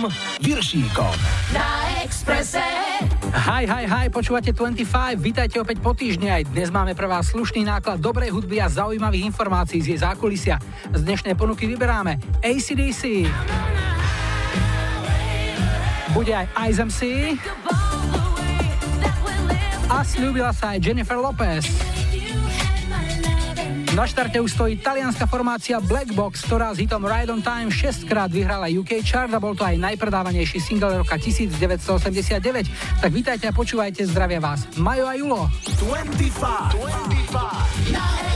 Vašom Viršíkom. Na Exprese. Hi, hi, hi, počúvate 25, vítajte opäť po týždni aj dnes máme pre vás slušný náklad dobrej hudby a zaujímavých informácií z jej zákulisia. Z dnešnej ponuky vyberáme ACDC, bude aj ISMC a slúbila sa aj Jennifer Lopez. Na štarte už stojí talianská formácia Black Box, ktorá s hitom Ride on Time 6 krát vyhrala UK chart a bol to aj najpredávanejší single roka 1989. Tak vítajte a počúvajte, zdravia vás Majo a Julo. 25, 25.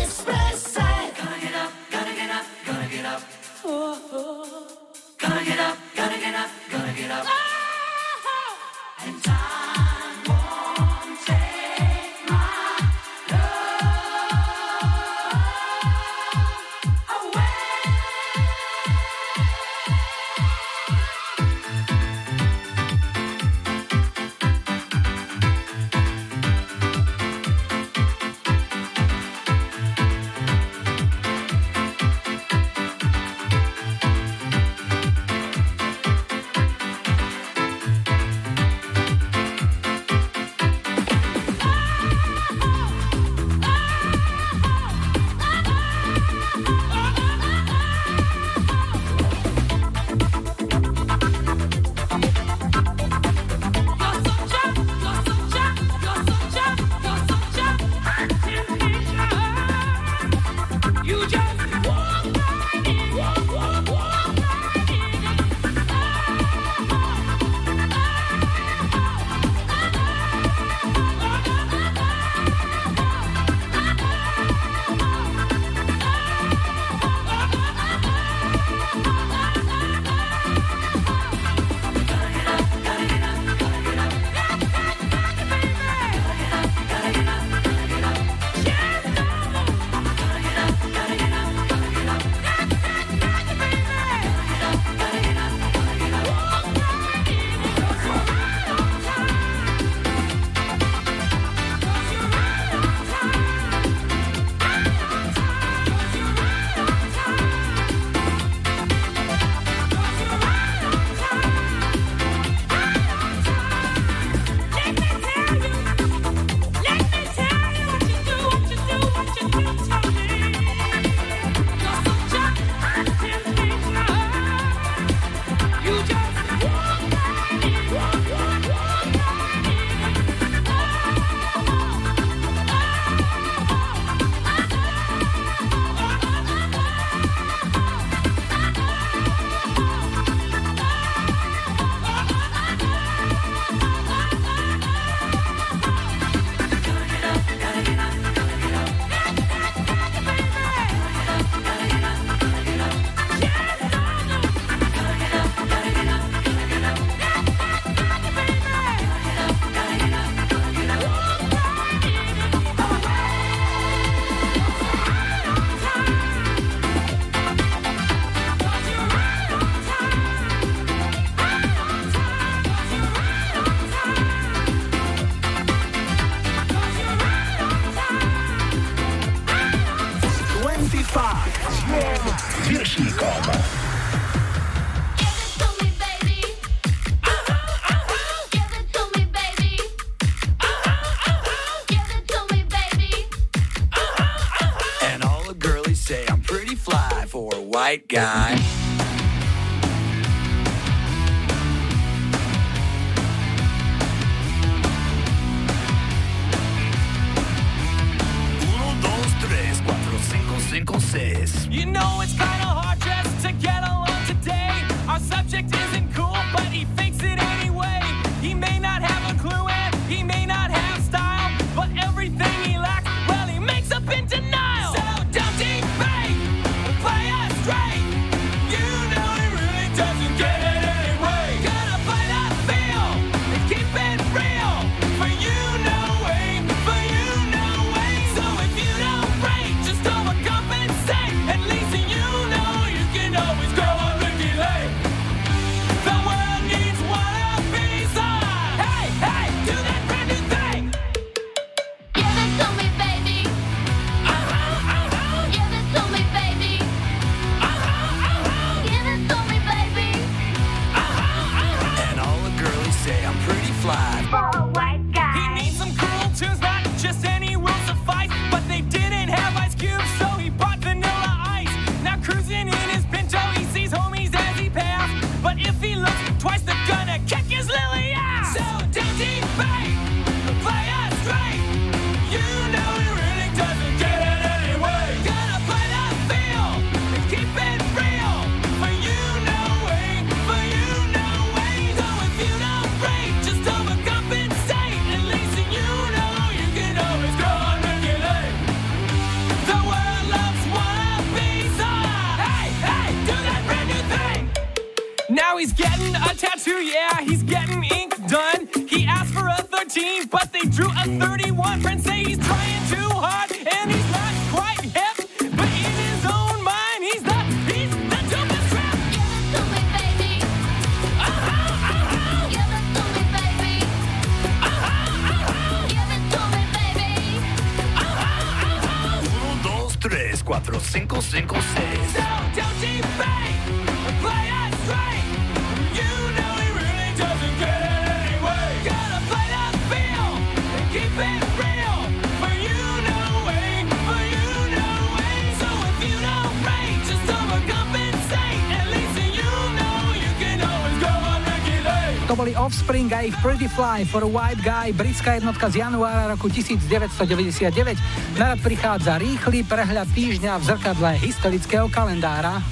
Pretty Fly for a White Guy, britská jednotka z januára roku 1999. Narad prichádza rýchly prehľad týždňa v zrkadle historického kalendára.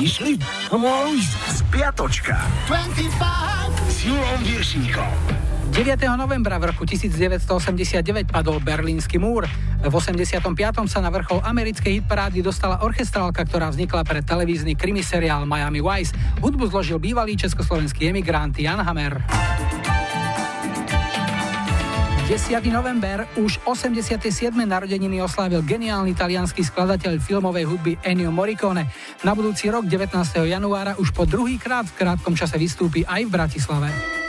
Išli? Spiatočka 25. s Julom. 9. novembra v roku 1989 padol Berlínsky múr. V 85. sa na vrchol americkej hitparády dostala orchestrálka, ktorá vznikla pre televízny krimi seriál Miami Vice. Hudbu zložil bývalý československý emigrant Jan Hammer. 10. november, už 87. narodeniny oslávil geniálny talianský skladateľ filmovej hudby Ennio Morricone. Na budúci rok 19. januára už po druhý krát v krátkom čase vystúpi aj v Bratislave.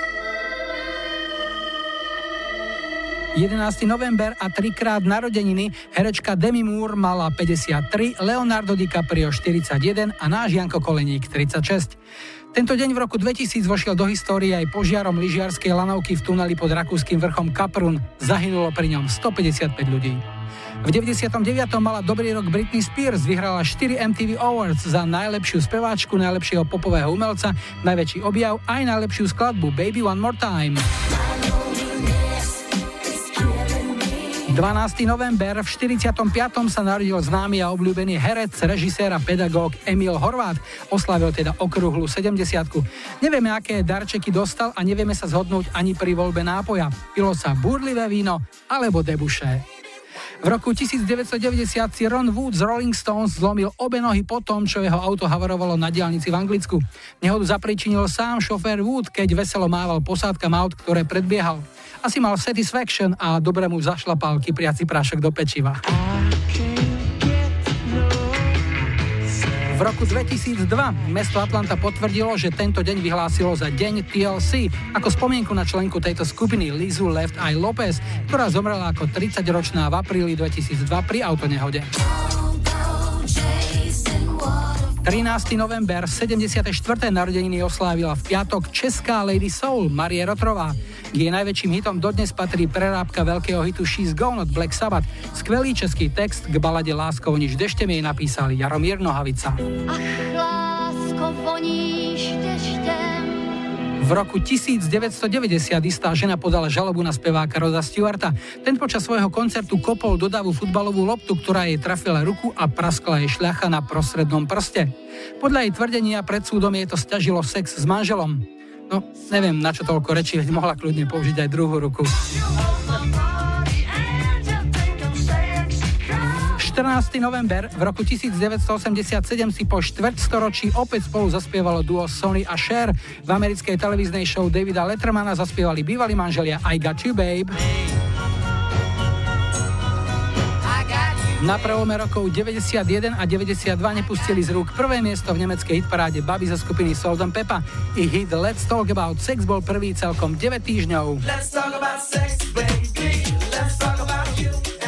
11. november a trikrát narodeniny herečka Demi Moore mala 53, Leonardo DiCaprio 41 a náš Janko Koleník 36. Tento deň v roku 2000 vošiel do histórie aj požiarom lyžiarskej lanovky v tuneli pod rakúskym vrchom Kaprun. Zahynulo pri ňom 155 ľudí. V 99. mala dobrý rok Britney Spears, vyhrala 4 MTV Awards za najlepšiu speváčku, najlepšieho popového umelca, najväčší objav aj najlepšiu skladbu Baby One More Time. 12. november v 45. sa narodil známy a obľúbený herec, režisér a pedagóg Emil Horvát. Oslavil teda okrúhlu 70 Nevieme, aké darčeky dostal a nevieme sa zhodnúť ani pri voľbe nápoja. Pilo sa burlivé víno alebo debuše. V roku 1990 si Ron Wood z Rolling Stones zlomil obe nohy po tom, čo jeho auto havarovalo na diálnici v Anglicku. Nehodu zapričinil sám šofér Wood, keď veselo mával posádkam aut, ktoré predbiehal. Asi mal satisfaction a dobre mu zašlapal kypriaci prášok do pečiva. V roku 2002 mesto Atlanta potvrdilo, že tento deň vyhlásilo za deň TLC ako spomienku na členku tejto skupiny Lizu Left Eye Lopez, ktorá zomrela ako 30-ročná v apríli 2002 pri autonehode. 13. november 74. narodeniny oslávila v piatok česká Lady Soul Marie Rotrová. K jej najväčším hitom dodnes patrí prerábka veľkého hitu She's Gone od Black Sabbath. Skvelý český text k balade Láskovo nič deštem jej napísal Jaromír Nohavica. Ach, lásko, voníš deštem. V roku 1990 istá žena podala žalobu na speváka Roda Stewarta. Ten počas svojho koncertu kopol do davu futbalovú loptu, ktorá jej trafila ruku a praskla jej šľacha na prostrednom prste. Podľa jej tvrdenia pred súdom jej to stiažilo sex s manželom. No, neviem, na čo toľko rečí, mohla kľudne použiť aj druhú ruku. 14. november v roku 1987 si po štvrťstoročí opäť spolu zaspievalo duo Sony a Cher. V americkej televíznej show Davida Lettermana zaspievali bývalí manželia I Got You Babe. Na prelome rokov 91 a 92 nepustili z rúk prvé miesto v nemeckej hitparáde Babi zo skupiny Salt and Peppa. Ich hit Let's Talk About Sex bol prvý celkom 9 týždňov.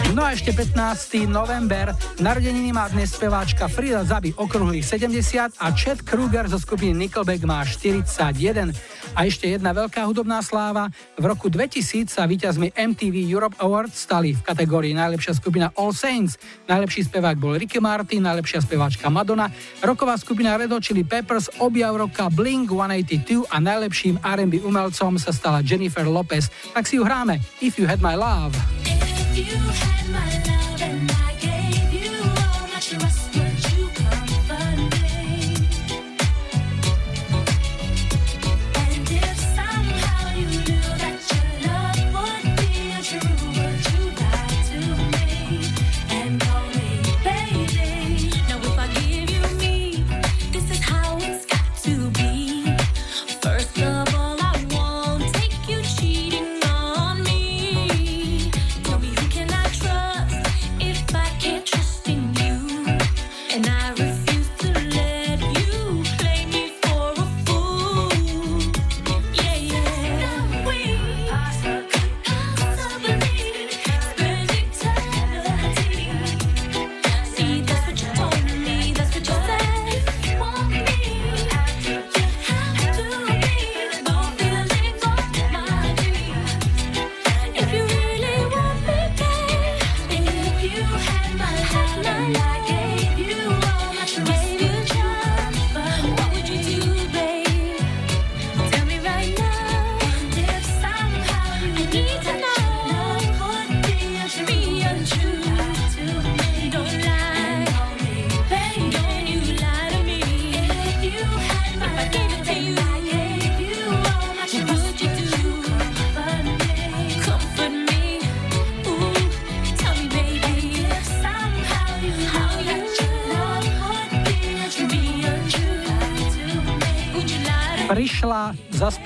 No a ešte 15. november. Narodeniny má dnes speváčka Frida Zabi okrúhlych 70 a Chad Kruger zo skupiny Nickelback má 41. A ešte jedna veľká hudobná sláva. V roku 2000 sa víťazmi MTV Europe Awards stali v kategórii najlepšia skupina All Saints. Najlepší spevák bol Ricky Martin, najlepšia speváčka Madonna, roková skupina Red Hot Chili Peppers, objav roka Blink 182 a najlepším R&B umelcom sa stala Jennifer Lopez. Tak si ju hráme If You Had My Love. You had my love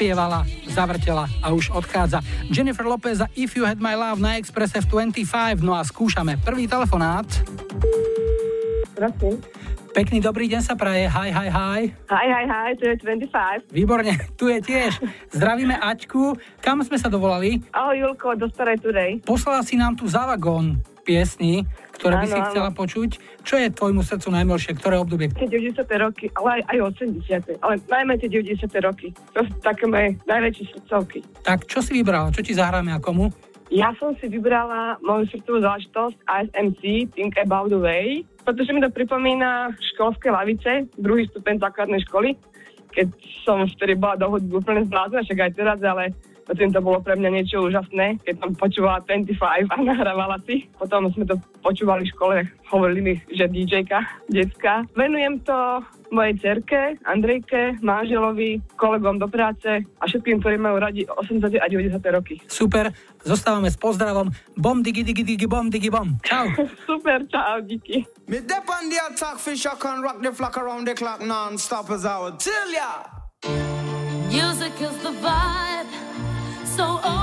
zaspievala, zavrtela a už odchádza. Jennifer Lopez a If You Had My Love na Express F25, no a skúšame prvý telefonát. Prosím. Pekný dobrý deň sa praje, hi, hi, hi. Hi, hi, hi, to je 25. Výborne, tu je tiež. Zdravíme Aťku. Kam sme sa dovolali? Ahoj Julko, do Starej Today. Poslala si nám tu za vagón piesni, ktoré by Áno, si áno. chcela počuť. Čo je tvojmu srdcu najmilšie? Ktoré obdobie? Tie 90. roky, ale aj, aj 80. Ale najmä tie 90. roky. To sú také moje najväčšie srdcovky. Tak čo si vybrala? Čo ti zahráme a komu? Ja som si vybrala moju srdcovú záležitosť ASMC, Think About the Way, pretože mi to pripomína školské lavice, druhý stupeň základnej školy, keď som vtedy bola do hudby úplne zblázna, však aj teraz, ale Potom to bolo pre mňa niečo úžasné, keď som počúvala 25 a nahrávala si. Potom sme to počúvali v škole, hovorili mi, že DJka, decka. Venujem to mojej cerke, Andrejke, manželovi, kolegom do práce a všetkým, ktorí majú radi 80 a 90 roky. Super, zostávame s pozdravom. Bom, digi, digi, digi, bom, digi, bom. Čau. Super, čau, díky. Me dep on the attack fish, I can rock the flock around the clock non-stop as I would tell ya. Music is the vibe, so open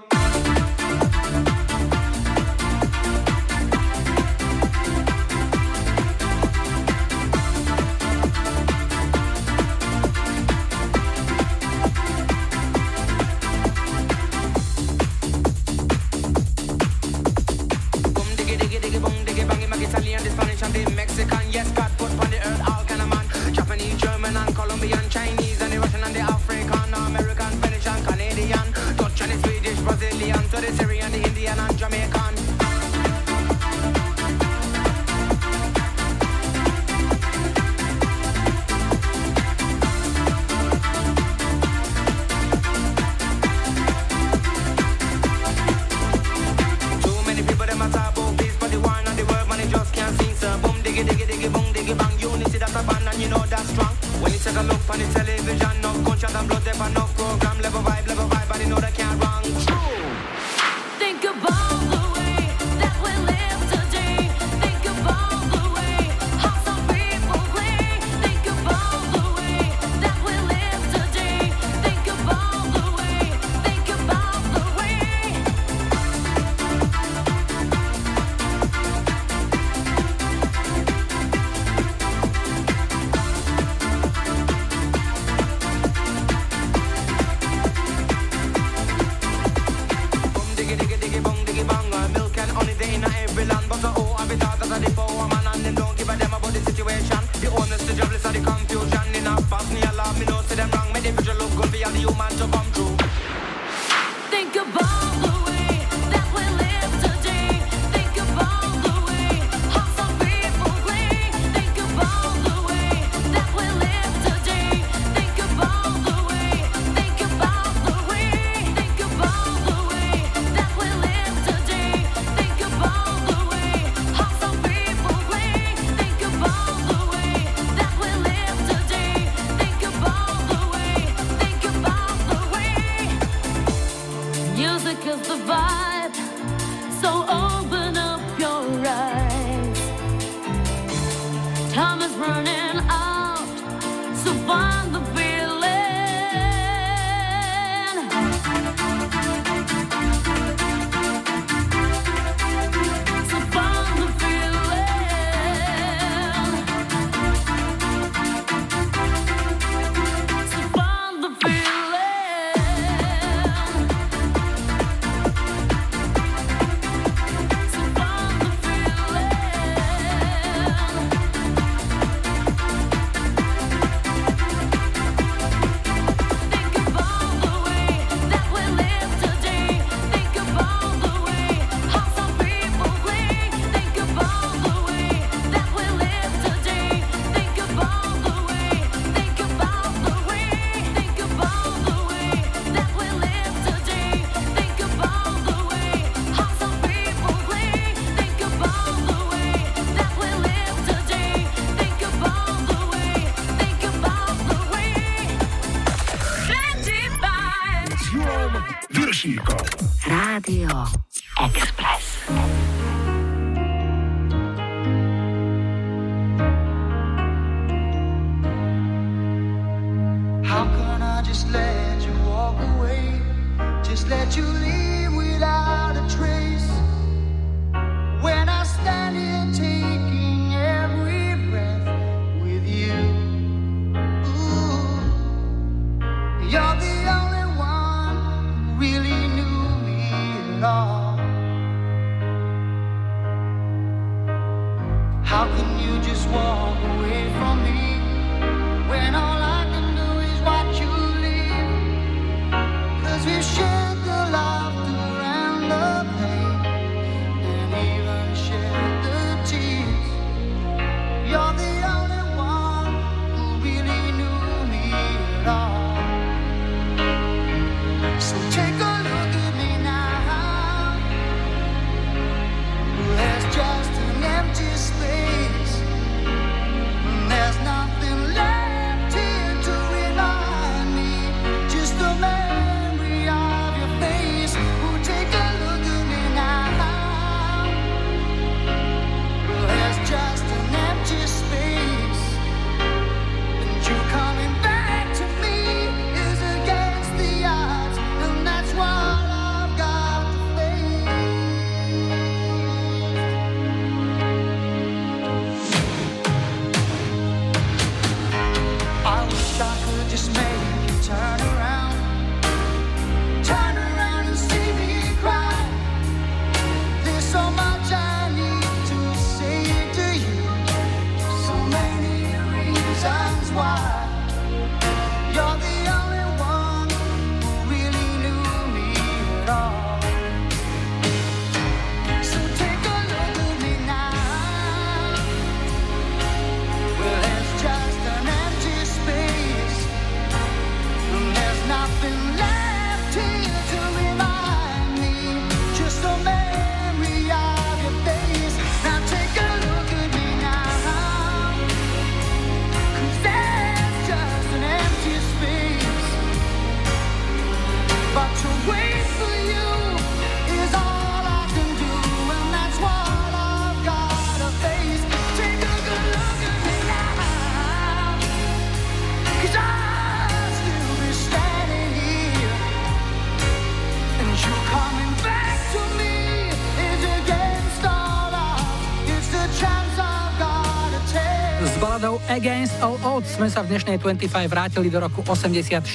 All Oats sme sa v dnešnej 25 vrátili do roku 84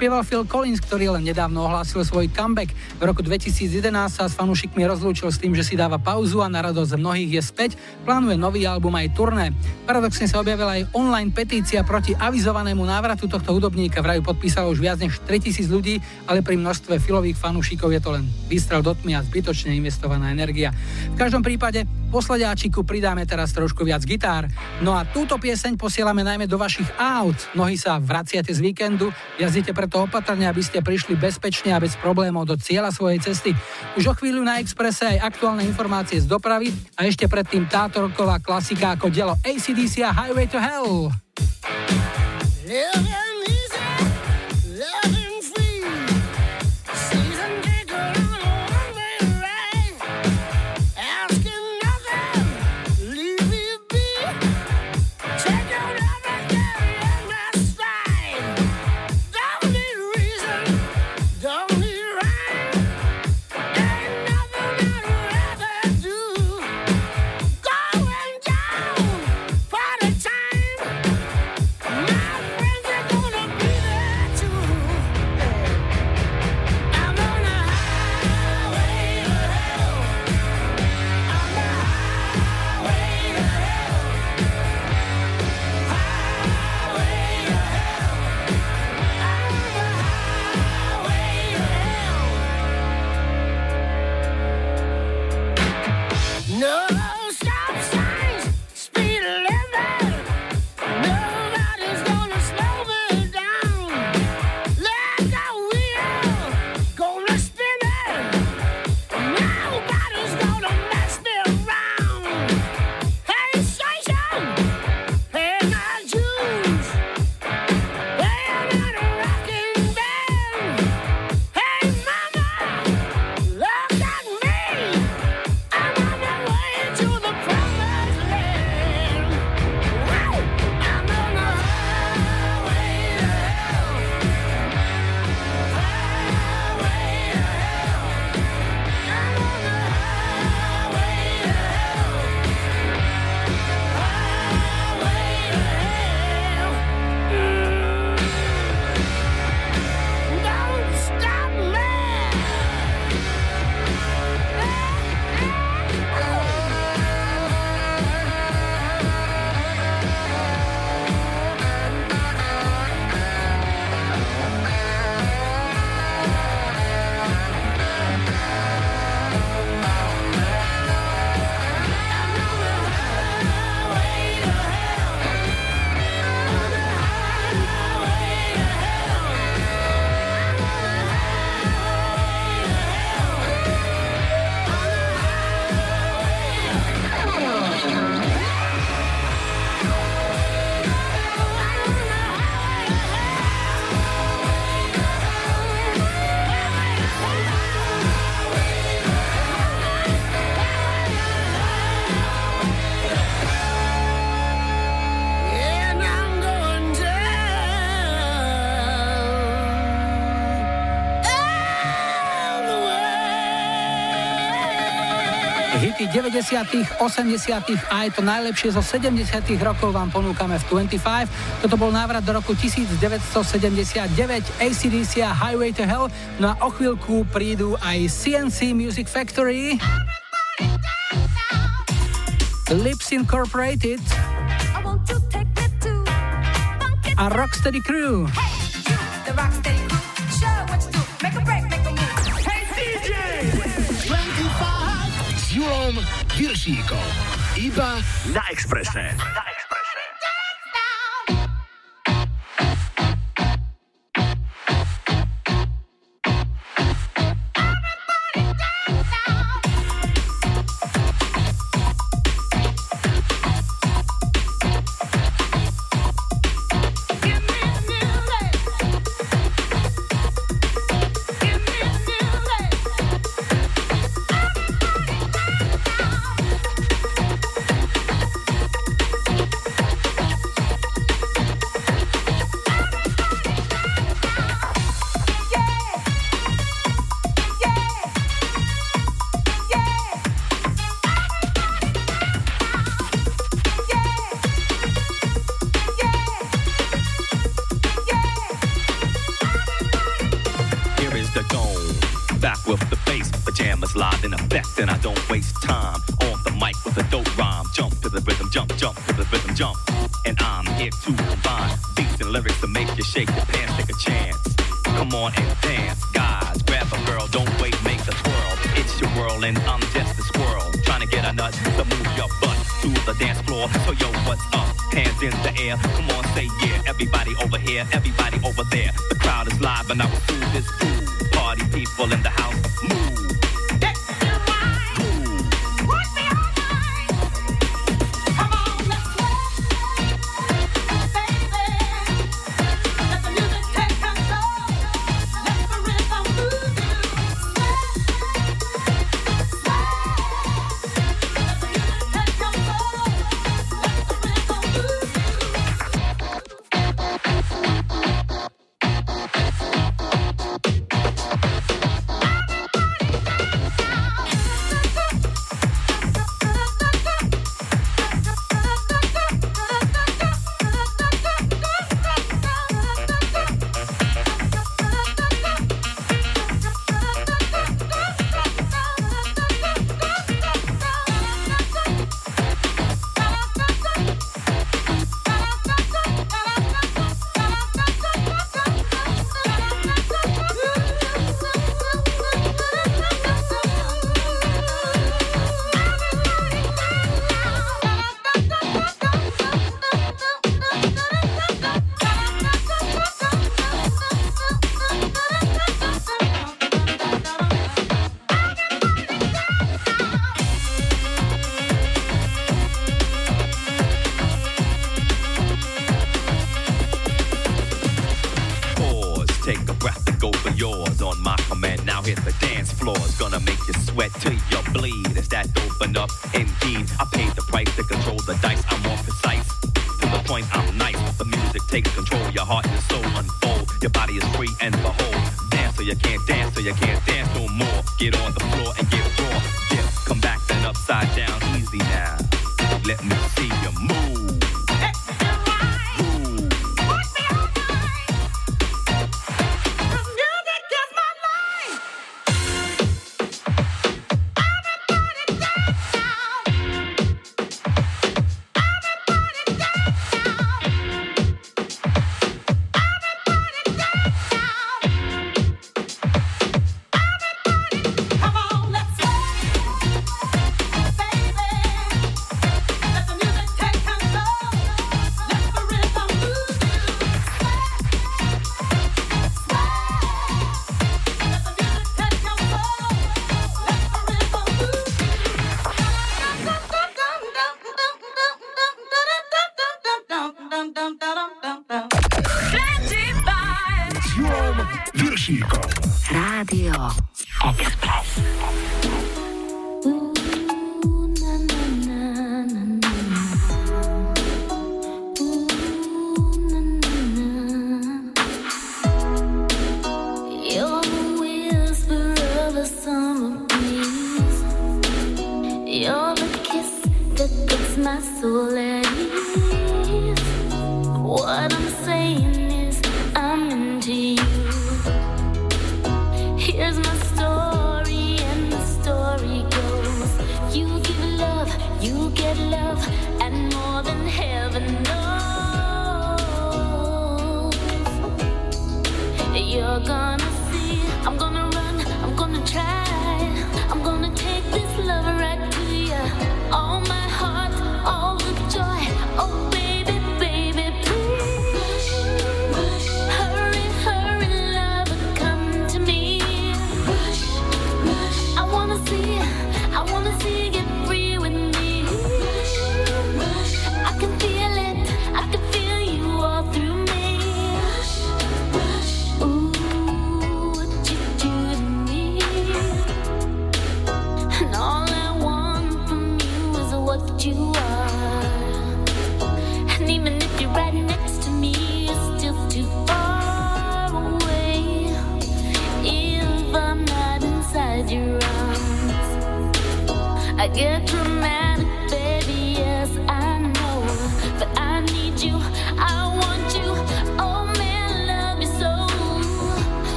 spieval Phil Collins, ktorý len nedávno ohlásil svoj comeback. V roku 2011 sa s fanúšikmi rozlúčil s tým, že si dáva pauzu a na radosť mnohých je späť. Plánuje nový album aj turné. Paradoxne sa objavila aj online petícia proti avizovanému návratu tohto hudobníka. Vraju podpísalo už viac než 3000 ľudí, ale pri množstve filových fanúšikov je to len výstrel do tmy a zbytočne investovaná energia. V každom prípade posledáčiku pridáme teraz trošku viac gitár. No a túto pieseň posielame najmä do vašich aut. Mnohí sa vraciate z víkendu, jazdíte pred preto opatrne, aby ste prišli bezpečne a bez problémov do cieľa svojej cesty. Už o chvíľu na Expresse aj aktuálne informácie z dopravy a ešte predtým táto roková klasika ako dielo ACDC a Highway to Hell. Yeah, yeah. 90., 80. a aj to najlepšie zo 70. rokov vám ponúkame v 25. Toto bol návrat do roku 1979 ACDC a Highway to Hell. No a o chvíľku prídu aj CNC Music Factory. Lips Incorporated a Rocksteady Crew. Hey, you, Piršíkov. Iba na Expresse. Na, na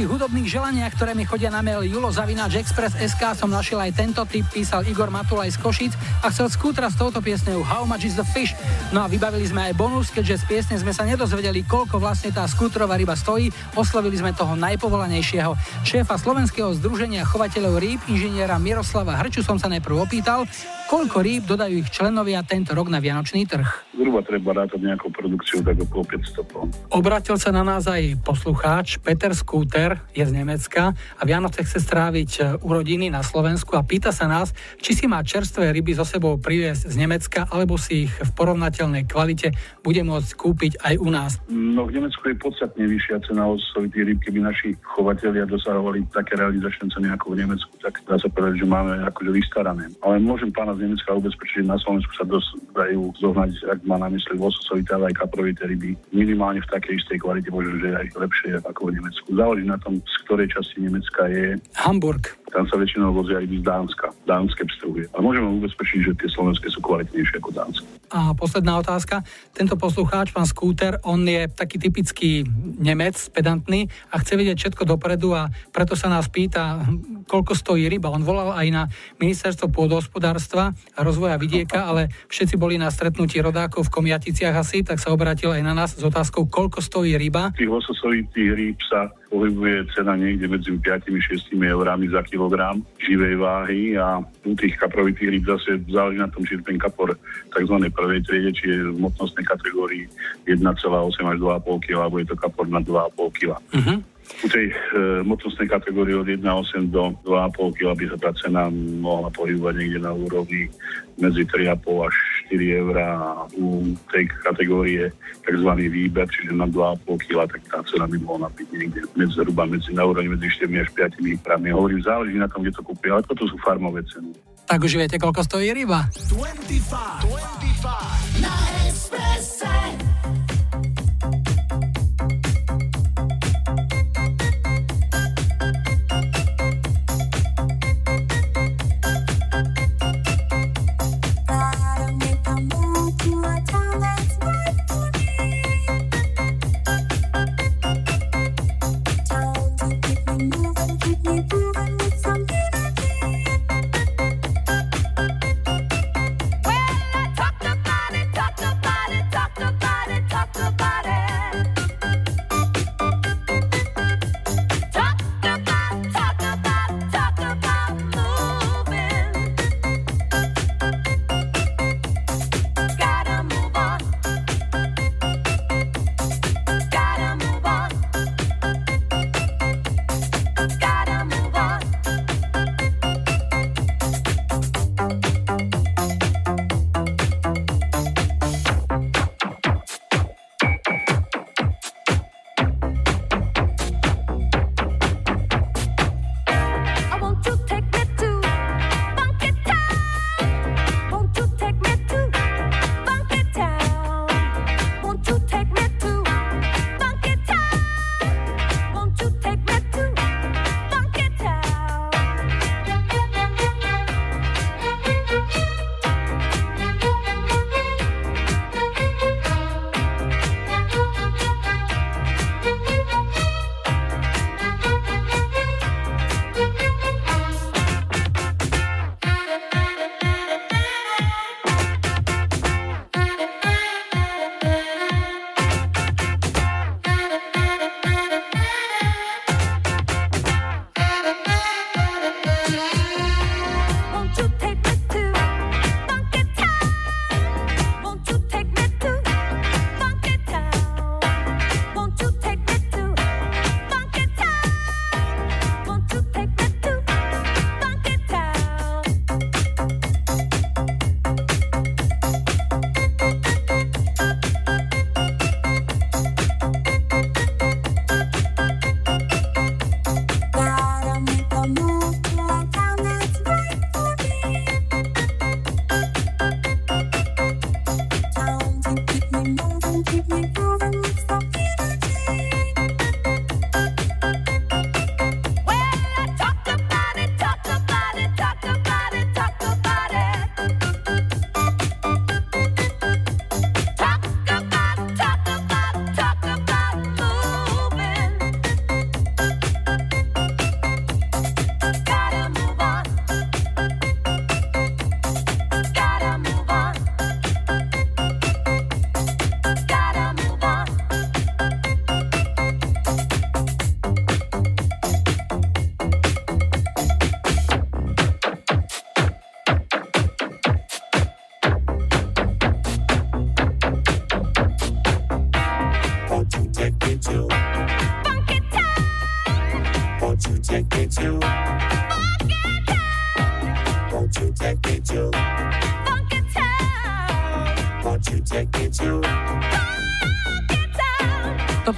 Vašich hudobných želaniach, ktoré mi chodia na mail SK som našiel aj tento typ, písal Igor Matulaj z Košic a chcel skútra s touto piesňou How much is the fish? No a vybavili sme aj bonus, keďže z piesne sme sa nedozvedeli, koľko vlastne tá skútrová ryba stojí, oslovili sme toho najpovolanejšieho. Šéfa Slovenského združenia chovateľov rýb, inžiniera Miroslava Hrču som sa najprv opýtal, koľko rýb dodajú ich členovia tento rok na Vianočný trh. Zhruba treba rátať nejakú produkciu tak okolo 500 tón. Obratil sa na nás aj poslucháč Peter Skúter, je z Nemecka a Vianoce chce stráviť e, u rodiny na Slovensku a pýta sa nás, či si má čerstvé ryby so sebou priviesť z Nemecka, alebo si ich v porovnateľnej kvalite bude môcť kúpiť aj u nás. No v Nemecku je podstatne vyššia cena osovitých rýb, keby naši chovatelia dosahovali také realizačné ceny ako v Nemecku, tak dá sa povedať, že máme akože vystarané. Ale môžem pána z Nemecka ubezpečiť, že na Slovensku sa dos- dajú zohnať, ak má na mysli lososovité, ale aj kaprovité ryby. Minimálne v takej istej kvalite, možno, že aj lepšie ako v Nemecku. Záleží na tom, z ktorej časti Nemecka je. Hamburg. Tam sa väčšinou vozia ryby z Dánska, dánske pstruhy. A môžeme ubezpečiť, že tie slovenské sú kvalitnejšie ako dánske. A posledná otázka. Tento poslucháč, pán Skúter, on je taký typický Nemec, pedantný a chce vedieť všetko dopredu a preto sa nás pýta, koľko stojí ryba. On volal aj na ministerstvo pôdohospodárstva a rozvoja vidieka, ale všetci boli na stretnutí rodákov v Komiaticiach asi, tak sa obratil aj na nás s otázkou, koľko stojí ryba. Tých lososovitých rýb sa pohybuje cena niekde medzi 5-6 eurami za kilogram živej váhy a u tých kaprovitých rýb zase záleží na tom, či ten kapor tzv. prvej triede, či je v motnostnej kategórii 1,8 až 2,5 kg, alebo je to kapor na 2,5 kg. Uh-huh. U tej e, motnostnej kategórie od 1,8 do 2,5 kg by sa tá cena mohla pohybovať niekde na úrovni medzi 3,5 až 4 eur a u tej kategórie tzv. výber, čiže na 2,5 kg, tak tá cena by mohla byť niekde medzi, zhruba medzi, na úrovni medzi 4 až 5 grami. Hovorím, záleží na tom, kde to kúpia, ale toto sú farmové ceny. Tak už viete, koľko stojí ryba. 25. 25. Na Expresse.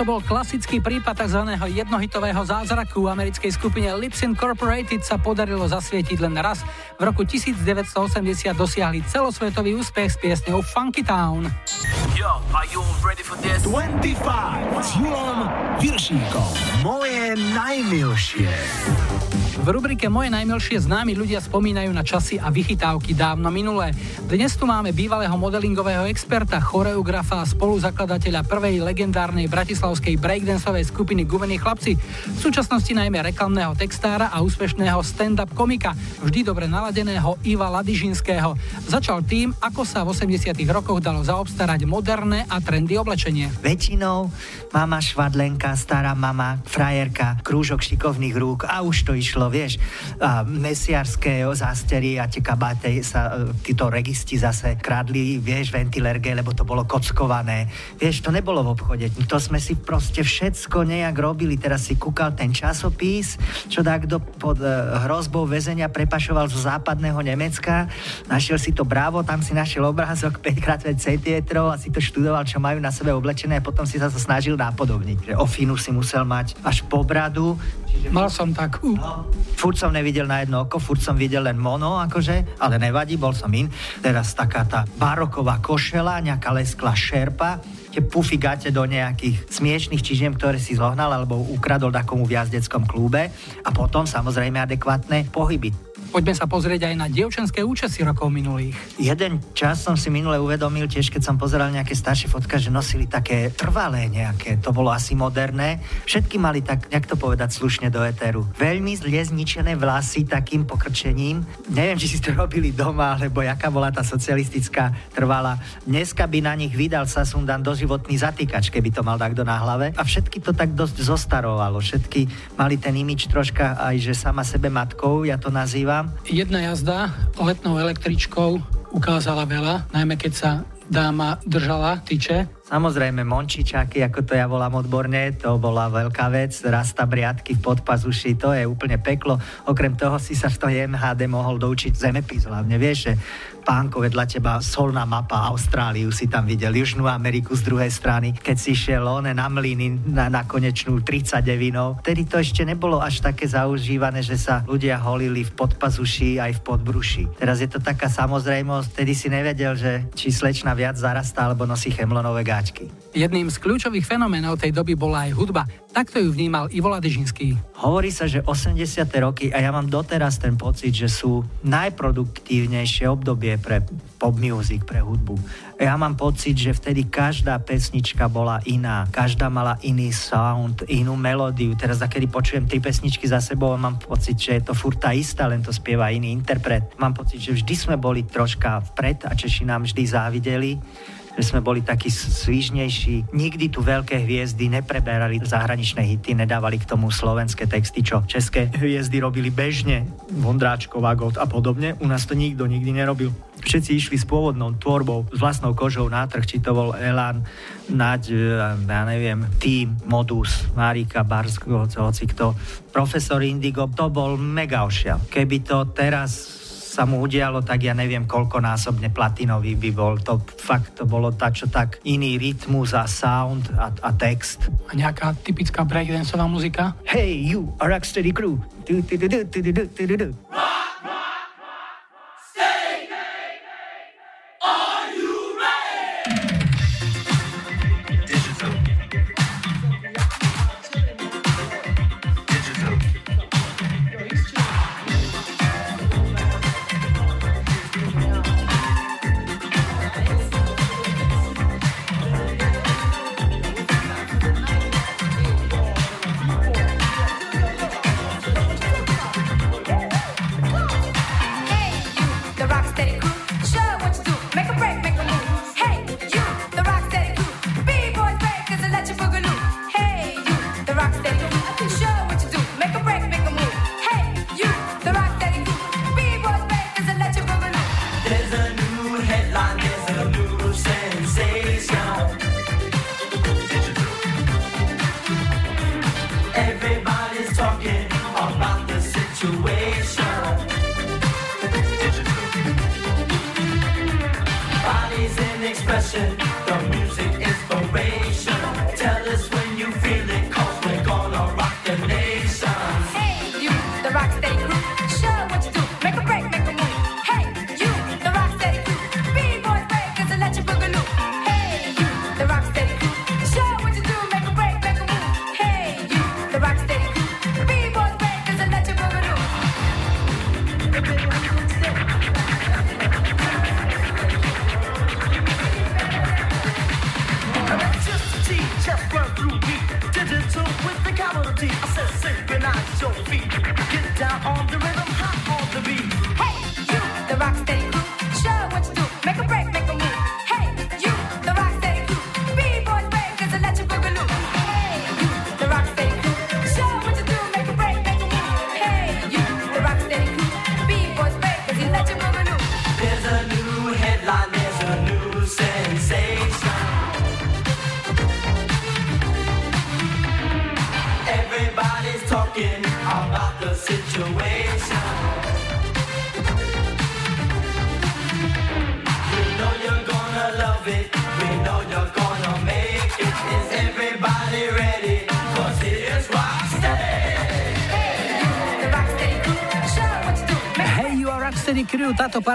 Toto bol klasický prípad tzv. jednohitového zázraku. Americkej skupine Lips Incorporated sa podarilo zasvietiť len raz. V roku 1980 dosiahli celosvetový úspech s piesňou Funky Town. Yo, are you ready for this? 25 s Julom Viršíkom. Moje najmilšie. V rubrike Moje najmilšie známi ľudia spomínajú na časy a vychytávky dávno minulé. Dnes tu máme bývalého modelingového experta, choreografa a spoluzakladateľa prvej legendárnej bratislavskej breakdanceovej skupiny Gumení chlapci. V súčasnosti najmä reklamného textára a úspešného stand-up komika, vždy dobre naladeného Iva Ladižinského. Začal tým, ako sa v 80 rokoch dalo zaobstarať moderné a trendy oblečenie. Väčšinou mama švadlenka, stará mama, frajerka, krúžok šikovných rúk a už to išlo, vieš, a mesiarské zástery a tie kabáte sa, e, títo registi zase kradli, vieš, ventilerge, lebo to bolo kockované. Vieš, to nebolo v obchode. To sme si proste všetko nejak robili. Teraz si kúkal ten časopis, čo takto pod e, hrozbou väzenia prepašoval zo západného Nemecka. Našiel si to brávo, tam si našiel obrázok 5x5 cm a si to študoval, čo majú na sebe oblečené a potom si sa to snažil nápodobniť. Že ofinu si musel mať až po bradu. Mal som takú. No, furt som nevidel na jedno oko, furt som videl len mono, akože, ale nevadí, bol som in. Teraz taká tá baroková košela, nejaká lesklá šerpa, tie pufy gate do nejakých smiešných čižiem, ktoré si zohnal alebo ukradol takomu v jazdeckom klube a potom samozrejme adekvátne pohyby. Poďme sa pozrieť aj na dievčenské účesy rokov minulých. Jeden čas som si minule uvedomil tiež, keď som pozeral nejaké staršie fotka, že nosili také trvalé nejaké, to bolo asi moderné. Všetky mali tak, jak to povedať slušne do eteru. Veľmi zle zničené vlasy takým pokrčením. Neviem, či si to robili doma, alebo jaká bola tá socialistická trvala. Dneska by na nich vydal sa Sundan doživotný zatýkač, keby to mal takto na hlave. A všetky to tak dosť zostarovalo. Všetky mali ten imič troška aj, že sama sebe matkou, ja to nazývam. Jedna jazda letnou električkou ukázala veľa, najmä keď sa dáma držala tyče. Samozrejme, mončičáky, ako to ja volám odborne, to bola veľká vec. Rasta briadky v podpazuši, to je úplne peklo. Okrem toho si sa v toho MHD mohol doučiť zemepis hlavne. Vieš, že pánko vedľa teba solná mapa Austráliu si tam videl, Južnú Ameriku z druhej strany, keď si šiel one na mlyny na, na konečnú 30 devinov. Vtedy to ešte nebolo až také zaužívané, že sa ľudia holili v podpazuši aj v podbruši. Teraz je to taká samozrejmosť, vtedy si nevedel, že či slečna viac zarastá alebo nosí chemlonové gáčky. Jedným z kľúčových fenoménov tej doby bola aj hudba. Takto ju vnímal Ivo Ladežinský. Hovorí sa, že 80. roky, a ja mám doteraz ten pocit, že sú najproduktívnejšie obdobie pre pop music, pre hudbu. Ja mám pocit, že vtedy každá pesnička bola iná, každá mala iný sound, inú melódiu. Teraz, kedy počujem tri pesničky za sebou, mám pocit, že je to furt tá istá, len to spieva iný interpret. Mám pocit, že vždy sme boli troška vpred a Češi nám vždy závideli sme boli takí svížnejší. Nikdy tu veľké hviezdy nepreberali zahraničné hity, nedávali k tomu slovenské texty, čo české hviezdy robili bežne. Vondráčkov, Agot a podobne. U nás to nikto nikdy nerobil. Všetci išli s pôvodnou tvorbou, s vlastnou kožou na trh, či to bol Elan, Naď, ja neviem, Tým, Modus, Marika, Barsko, hoci kto. Profesor Indigo, to bol mega ošial. Keby to teraz sa mu udialo, tak ja neviem koľkonásobne platinový by bol. To fakt to bolo tak čo tak iný rytmus a sound a, a text. A nejaká typická breakdanceová muzika? Hey, you, a Rocksteady Crew. Du, du, du, du, du, du, du, du. Rock, rock.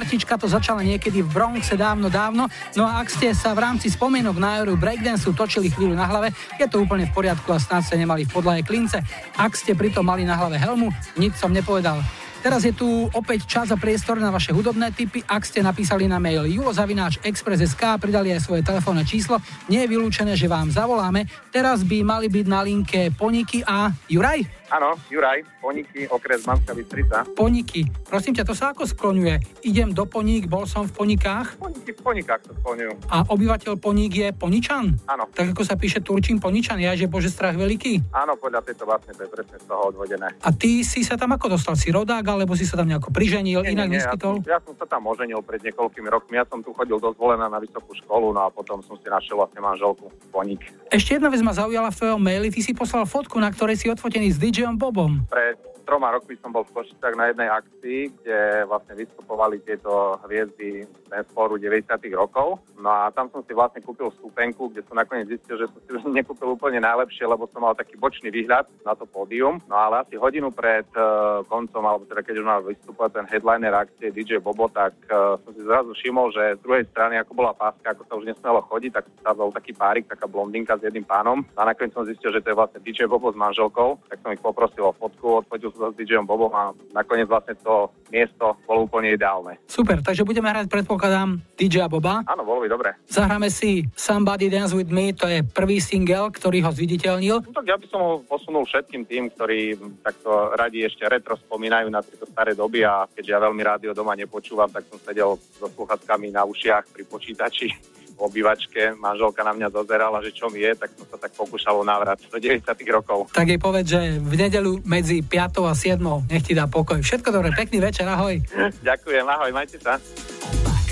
Partička to začala niekedy v Bronxe dávno, dávno, no a ak ste sa v rámci spomienok na Euro Breakdanceu točili chvíľu na hlave, je to úplne v poriadku a snad ste nemali v podlahe klince. Ak ste pritom mali na hlave helmu, nič som nepovedal. Teraz je tu opäť čas a priestor na vaše hudobné tipy. Ak ste napísali na mail julozavináč.express.sk a pridali aj svoje telefónne číslo, nie je vylúčené, že vám zavoláme. Teraz by mali byť na linke Poniky a Juraj. Áno, Juraj, Poniky, okres Banská Bystrica. Poniky. Prosím ťa, to sa ako skloňuje? Idem do Poník, bol som v Ponikách Poniky v Ponikách sa skloňujú. a obyvateľ Poník je Poničan? Áno. Tak ako sa píše Turčín Poničan, ja, že Bože strach veľký. Áno, podľa tejto vlastne to je presne z toho odvodené. A ty si sa tam ako dostal? Si rodák, alebo si sa tam nejako priženil, Nie, inak nie, nie, ja, som, ja som sa tam oženil pred niekoľkými rokmi. Ja som tu chodil do zvolená na vysokú školu, no a potom som si našiel vlastne manželku Ponik. Ešte jedna vec ma zaujala v tvojom maili, ty si poslal fotku, na ktorej si odfotený s DJom Bobom. Pred troma rokmi som bol v Košicách na jednej akcii, kde vlastne vystupovali tieto hviezdy sporu 90 rokov. No a tam som si vlastne kúpil stupenku, kde som nakoniec zistil, že som si nekúpil úplne najlepšie, lebo som mal taký bočný výhľad na to pódium. No ale asi hodinu pred uh, koncom, alebo teda keď už mal vystupovať ten headliner akcie DJ Bobo, tak uh, som si zrazu všimol, že z druhej strany, ako bola páska, ako sa už nesmelo chodiť, tak sa bol taký párik, taká blondinka s jedným pánom. A nakoniec som zistil, že to je vlastne DJ Bobo s manželkou, tak som ich poprosil o fotku, odfotil som sa s DJom Bobom a nakoniec vlastne to miesto bolo úplne ideálne. Super, takže budeme hrať, predpokladám, DJ Boba. Áno, bolo by dobre. Zahráme si Somebody Dance With Me, to je prvý single, ktorý ho zviditeľnil. No, tak ja by som ho posunul všetkým tým, ktorí takto radi ešte retro spomínajú na tieto staré doby a keďže ja veľmi rádio doma nepočúvam, tak som sedel so sluchatkami na ušiach pri počítači v obývačke. Manželka na mňa dozerala, že čo mi je, tak som sa tak pokúšal o návrat do 90 rokov. Tak jej povedz, že v nedelu medzi 5 a 7 nech ti dá pokoj. Všetko dobré, pekný večer, ahoj. Ďakujem, ahoj, majte sa.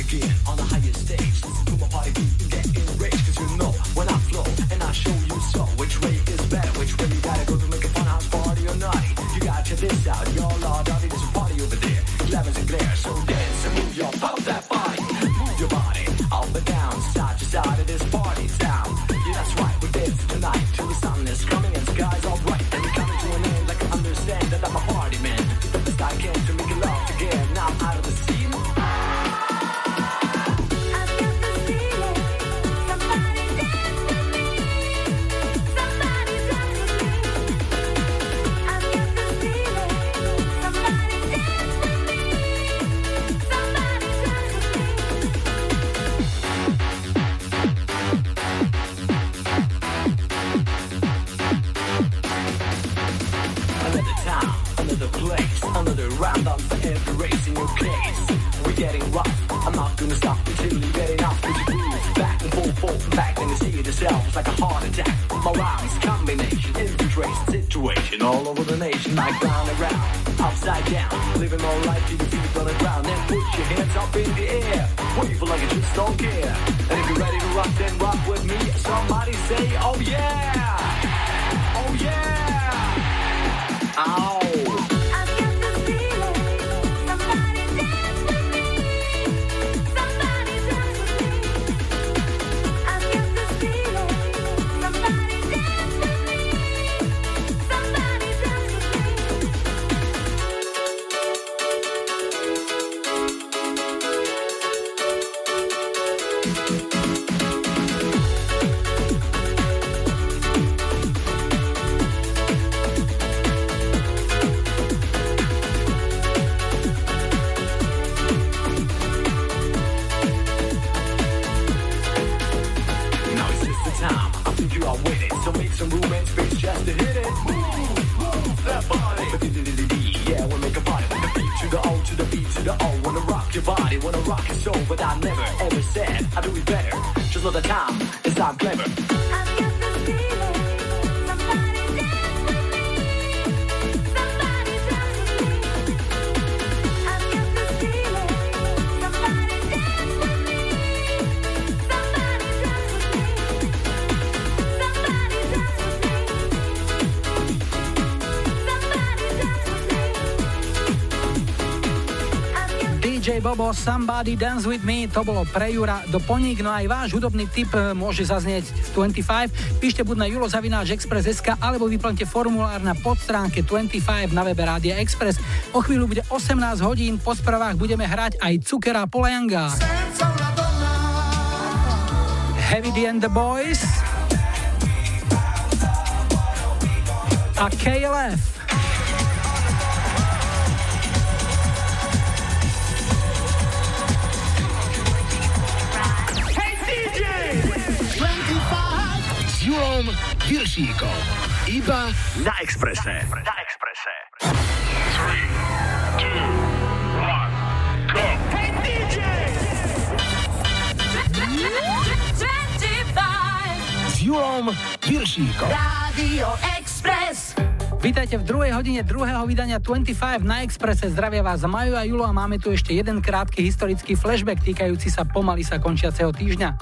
Again on the highest stage. To my party, get enraged, cause you know when I flow and I show you so. Which way is better? Which way you gotta go to make a fun house party or naughty? You gotta check this out, y'all are naughty, there's a party over there. Glamours and glare, so Bobo Somebody Dance With Me, to bolo pre Jura do Poník, no aj váš hudobný tip e, môže zaznieť z 25. Píšte buď na julozavináčexpress.sk alebo vyplňte formulár na podstránke 25 na webe Rádia Express. O chvíľu bude 18 hodín, po správach budeme hrať aj Cukera Polajanga. Heavy D and the Boys a KLF. Julom Viršíkom. Iba na Exprese. Na Exprese. 3, 2, 1, go! Hey DJ! 25 S Julom Viršíkom. Radio Express. Vítajte v druhej hodine druhého vydania 25 na Exprese. Zdravia vás Maju a Julo a máme tu ešte jeden krátky historický flashback týkajúci sa pomaly sa končiaceho týždňa.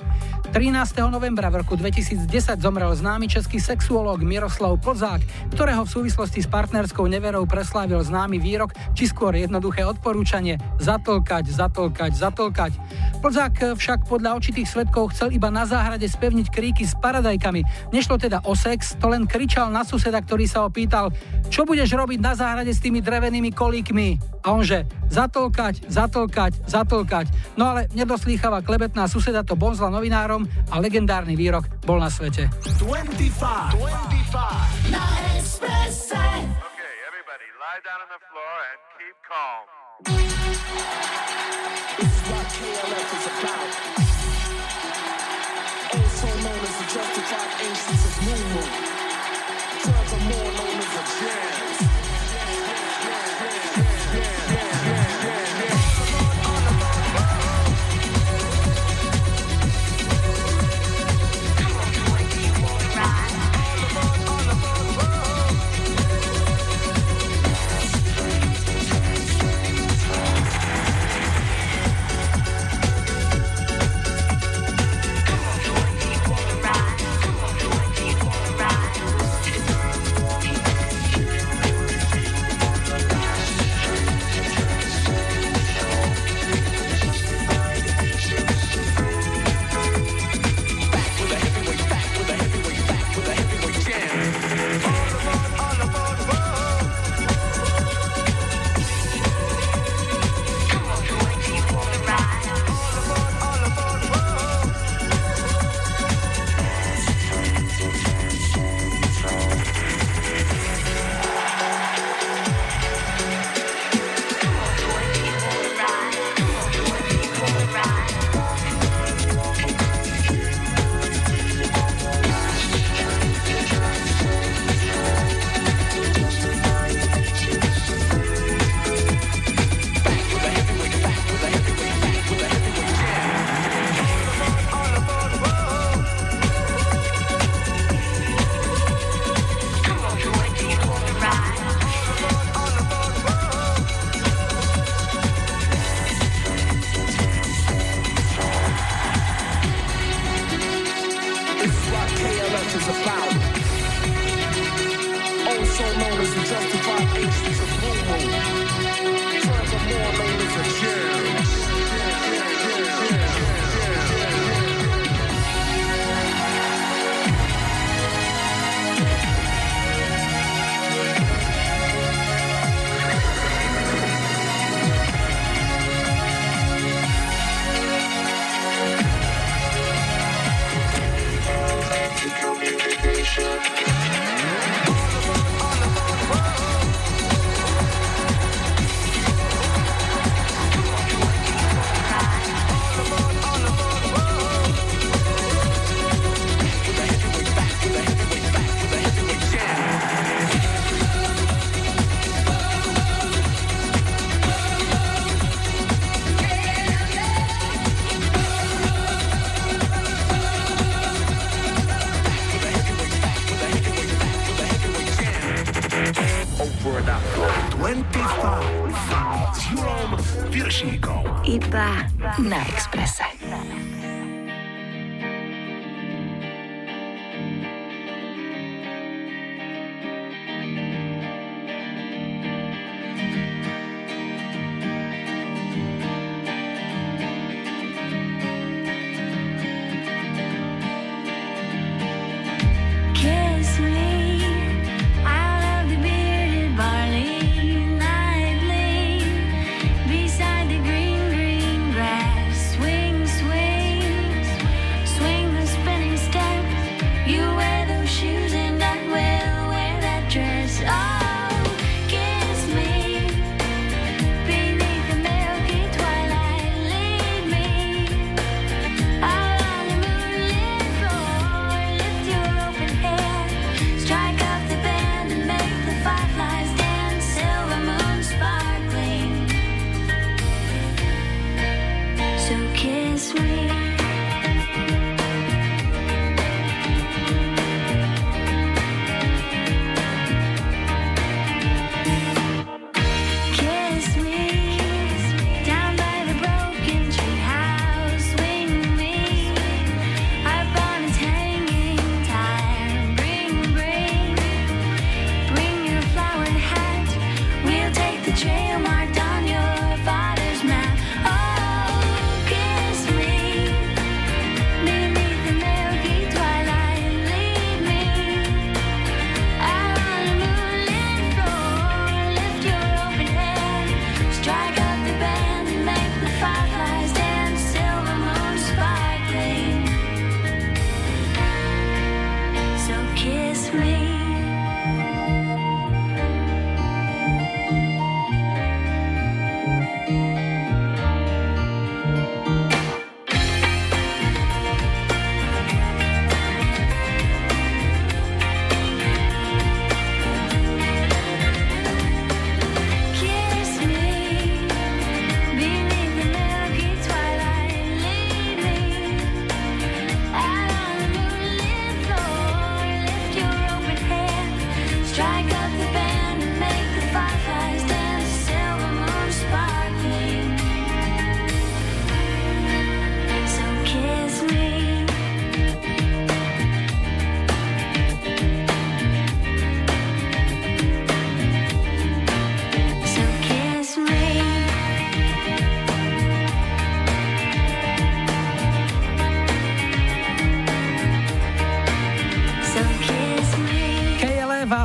13. novembra v roku 2010 zomrel známy český sexuológ Miroslav Plzák, ktorého v súvislosti s partnerskou neverou preslávil známy výrok, či skôr jednoduché odporúčanie zatlkať, zatlkať, zatlkať. Plzák však podľa očitých svetkov chcel iba na záhrade spevniť kríky s paradajkami. Nešlo teda o sex, to len kričal na suseda, ktorý sa opýtal, čo budeš robiť na záhrade s tými drevenými kolíkmi? A onže, zatlkať, zatlkať, zatlkať. No ale nedoslýchava klebetná suseda to bonzla novinárom a legendárny výrok bol na svete. 25. 25. Na Expresse. Lie down on the floor and keep calm. Is what KLF is about. Also known as the justified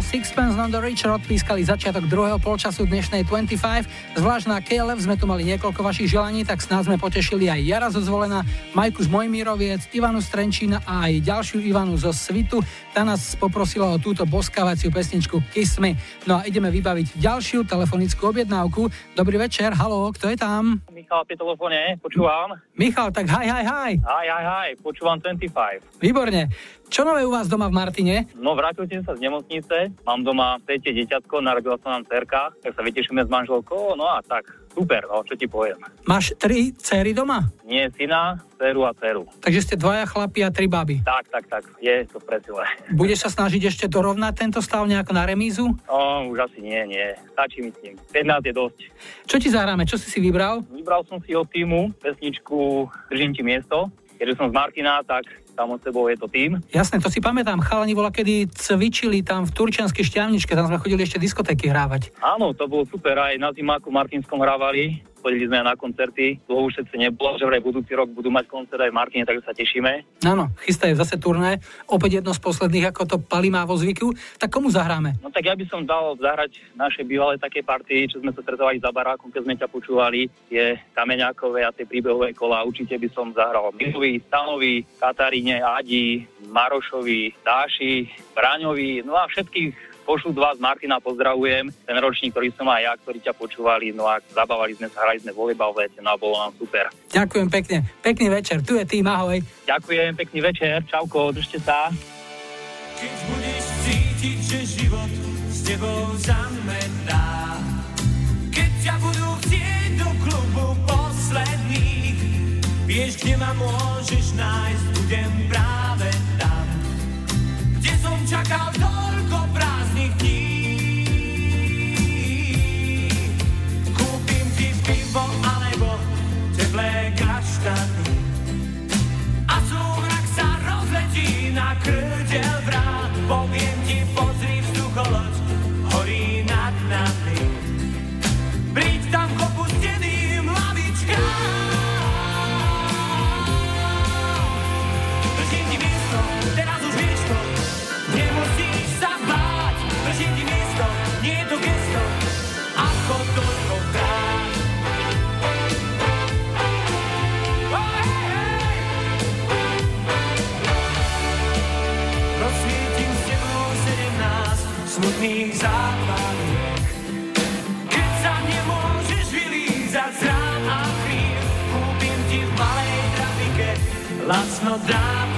Sixpence None the Richer odpískali začiatok druhého polčasu dnešnej 25. Zvlášť na KLF sme tu mali niekoľko vašich želaní, tak snáď sme potešili aj Jara zo Zvolena, Majku z Mojmíroviec, Ivanu z Trenčína a aj ďalšiu Ivanu zo Svitu. Tá nás poprosila o túto boskávaciu pesničku Kiss Me. No a ideme vybaviť ďalšiu telefonickú objednávku. Dobrý večer, halo, kto je tam? Michal pri telefóne, počúvam. Michal, tak haj, haj, haj. Aj, aj, aj, počúvam 25. Výborne. Čo nové u vás doma v Martine? No, vrátil som sa z nemocnice, mám doma tretie deťatko, narodila sa nám cerka, tak sa vytešíme s manželkou, no a tak, super, no, čo ti poviem. Máš tri céry doma? Nie syna, dceru a dceru. Takže ste dvaja chlapi a tri baby. Tak, tak, tak, je to presile. Budeš sa snažiť ešte dorovnať tento stav nejako na remízu? No, už asi nie, nie, stačí mi s tým. 15 je dosť. Čo ti zahráme? Čo si si vybral? Vybral som si od týmu pesničku Držím ti miesto. Keďže som z Martina, tak tam od sebou je to tým. Jasné, to si pamätám. Chalani bola, kedy cvičili tam v Turčianskej šťavničke, tam sme chodili ešte diskotéky hrávať. Áno, to bolo super, aj na zimáku Martinskom hrávali, chodili sme aj na koncerty, dlho už všetci nebolo, že vraj budúci rok budú mať koncert aj v Martine, takže sa tešíme. Áno, chystajú zase turné, opäť jedno z posledných, ako to Pali má vo zvyku. Tak komu zahráme? No tak ja by som dal zahrať naše bývalé také party, čo sme sa stretovali za barákom, keď sme ťa počúvali, je Kameňákové a tie príbehové kola. Určite by som zahral Milovi, Stanovi, Kataríne, Adi, Marošovi, Dáši, Braňovi, no a všetkých pošlu z Martina, pozdravujem. Ten ročník, ktorý som aj ja, ktorí ťa počúvali, no a zabávali sme sa, hrali sme volejbal v lete, no a bolo nám super. Ďakujem pekne. Pekný večer. Tu je tým, ahoj. Ďakujem, pekný večer, čauko, držte sa. Keď budeš cítiť, že život s tebou zametá Keď ťa budú chcieť do klubu posledných Vieš, kde ma môžeš nájsť, budem práve tam Kde som čakal toľko están pekných základov. Keď sa nemôžeš vylízať z rán a chrív, kúpim ti v malej trafike lacno dám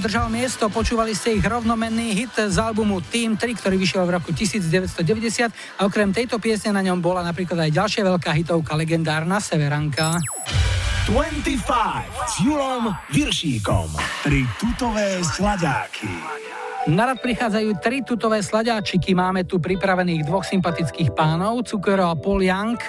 Nám držal miesto, počúvali ste ich rovnomenný hit z albumu Team 3, ktorý vyšiel v roku 1990 a okrem tejto piesne na ňom bola napríklad aj ďalšia veľká hitovka, legendárna Severanka. 25 s Julom Viršíkom. Tri tutové sladáky. Na rad prichádzajú tri tutové sladáčiky. Máme tu pripravených dvoch sympatických pánov, Cukero a Paul Young.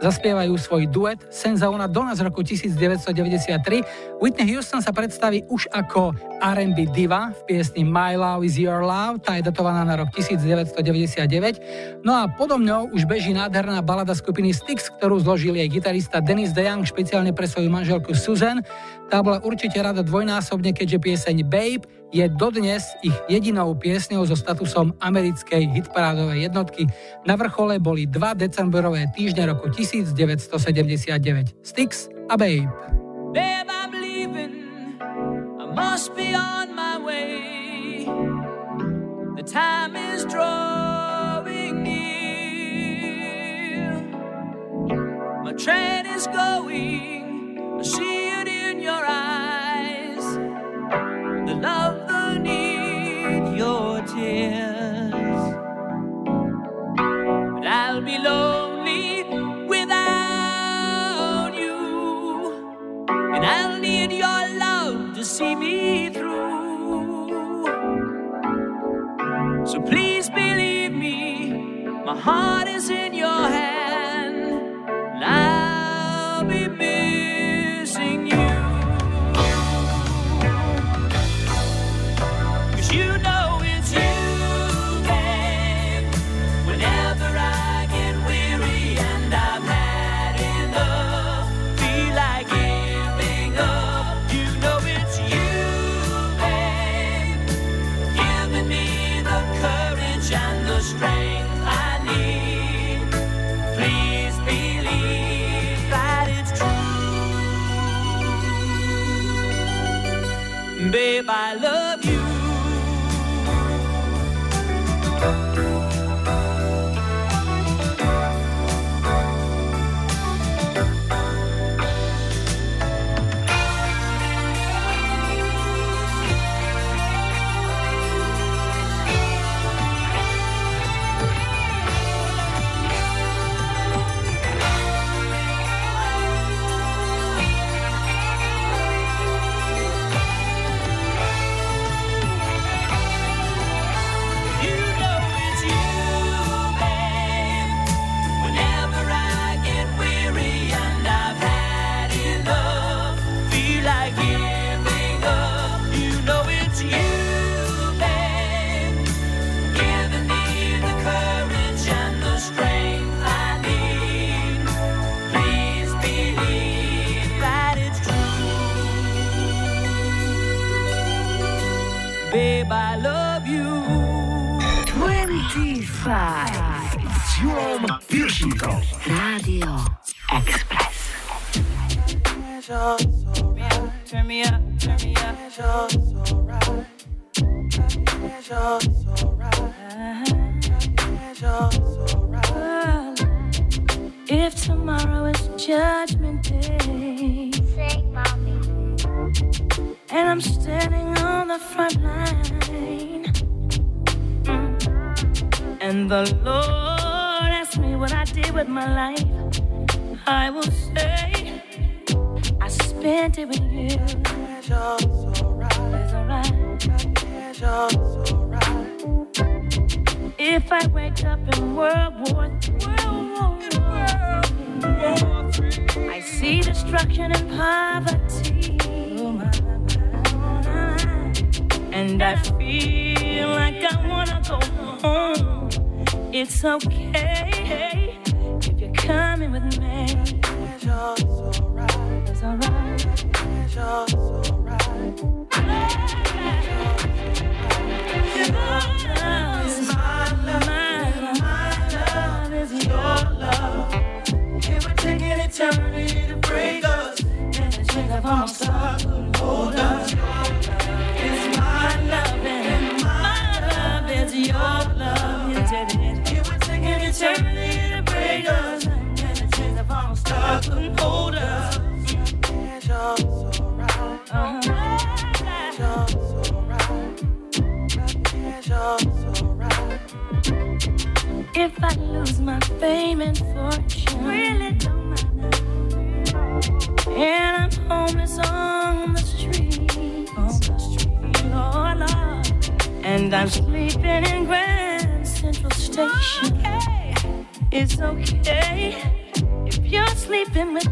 Zaspievajú svoj duet Senza una donna z roku 1993. Whitney Houston sa predstaví už ako R&B diva v piesni My Love is Your Love. Tá je datovaná na rok 1999. No a podo mňou už beží nádherná balada skupiny Styx, ktorú zložil jej gitarista Dennis DeYoung špeciálne pre svoju manželku Susan. Tá bola určite rada dvojnásobne, keďže pieseň Babe je dodnes ich jedinou piesňou so statusom americkej hitparádovej jednotky. Na vrchole boli dva decemberové týždne roku 1979. Styx a Babe. Babe, I'm leaving. I must be on my way. The time is drawing near. My train is going. I see it in your eyes. The love, the need, your tears. But I'll be lonely without you. And I'll need your love to see me through. So please believe me, my heart is in your hand. Radio Express. The Lord asks me what I did with my life, I will say, I spent it with you. Alright. If I wake up in World War III, I see destruction and poverty. And I feel like I wanna go home. It's okay if you're coming with me. It's alright. It's alright. It's alright. my fame and fortune. Really don't matter. And I'm homeless on the street. On the street, Lord, Lord. And I'm sleeping in Grand Central Station. Okay. It's okay if you're sleeping with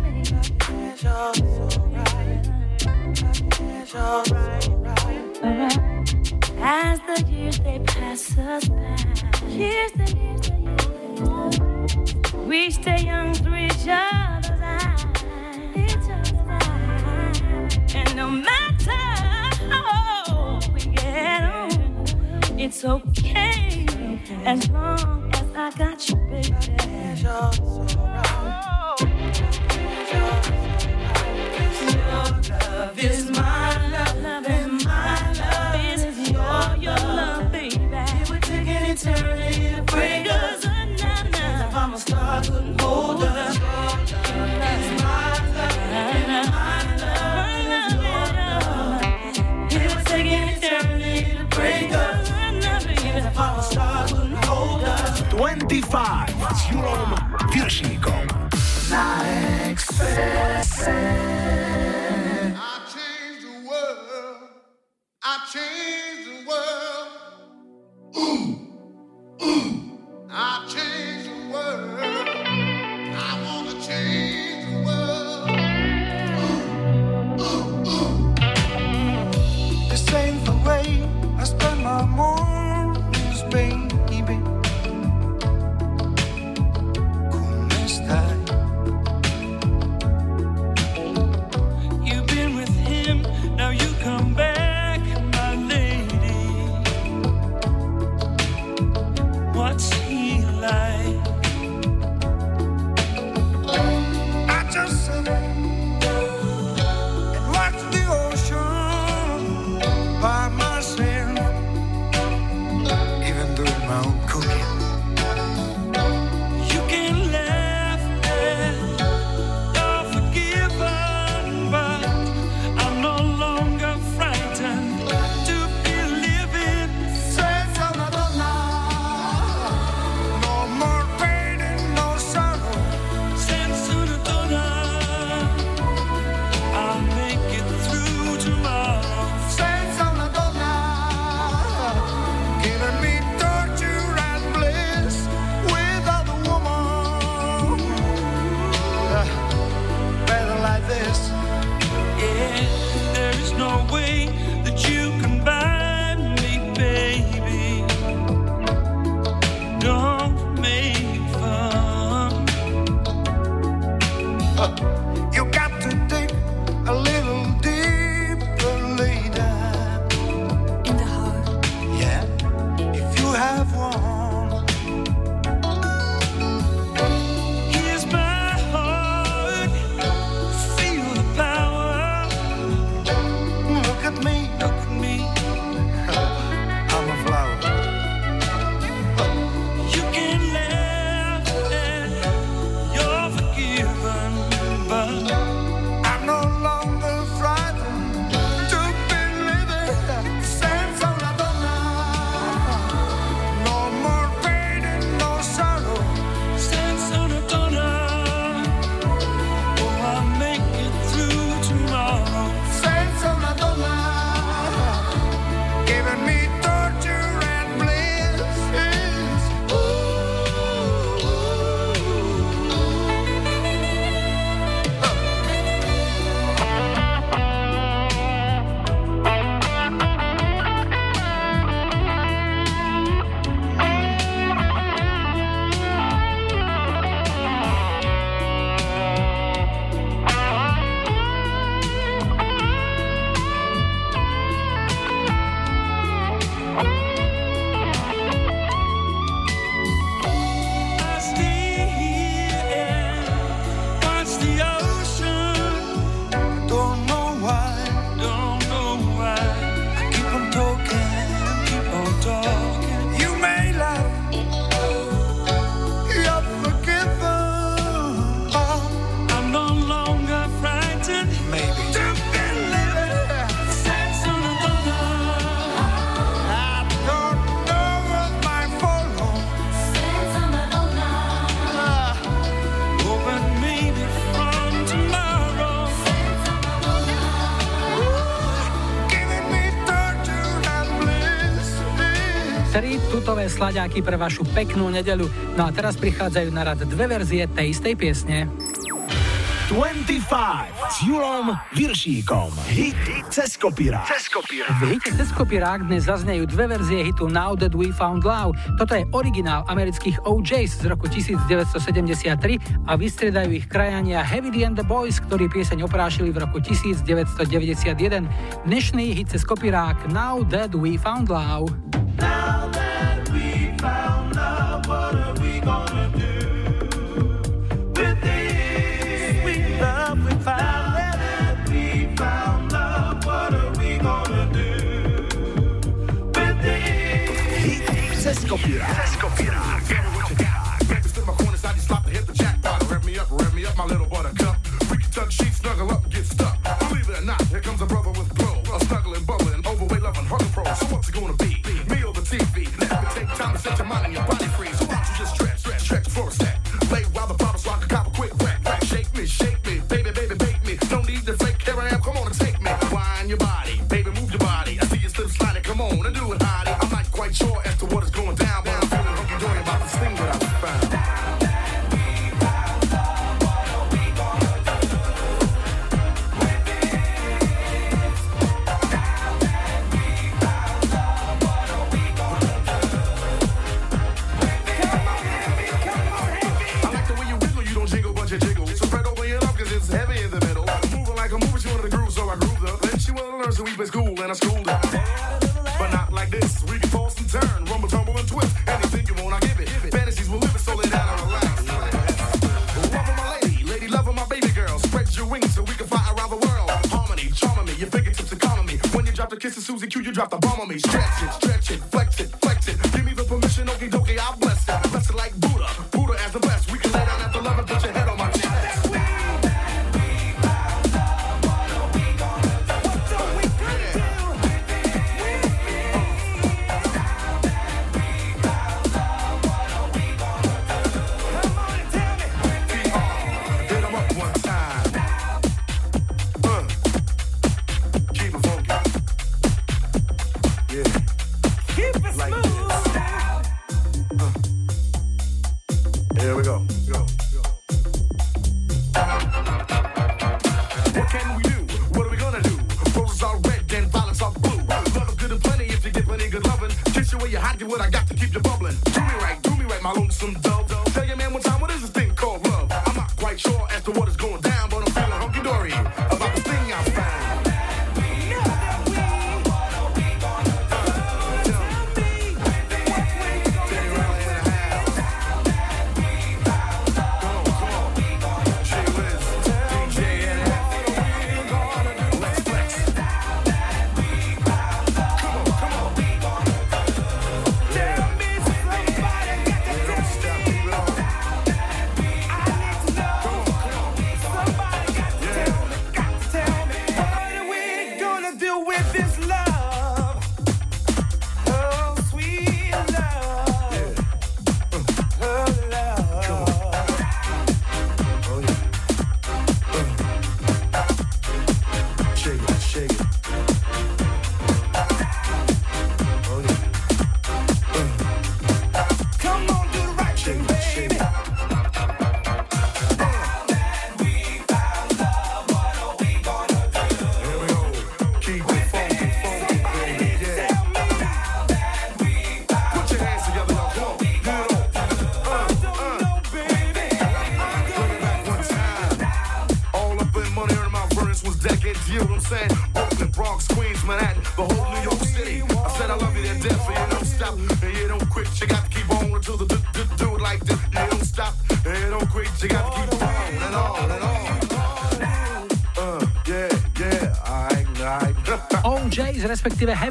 slaďáky pre vašu peknú nedeľu. No a teraz prichádzajú na rad dve verzie tej istej piesne. 25 s Julom Viršíkom. Hit cez kopírák. Cez kopírák. V hite cez kopírák dnes zaznejú dve verzie hitu Now That We Found Love. Toto je originál amerických OJs z roku 1973 a vystriedajú ich krajania Heavy D and the Boys, ktorí pieseň oprášili v roku 1991. Dnešný hit cez kopírák Now That We Found Love. Cez kopírák. Cez kopírák. Stood in my corner, I just stopped to hit the jackpot. Rev me up, rev me up, my little buttercup. Freaky tuck sheets, snuggle up, get stuck. Believe it or not, here comes a brother with glow. A snuggling, bubbling, overweight, loving, hustle pro. So what's it gonna be? Me the TV? Let me take time to set your mind and your body free. So why don't you stretch, stretch, stretch for a sec? Lay while the bottle so I can quick. Shake me, shake me, baby, baby, bake me. No need to fake, here I am, come on and take me. Wind your body,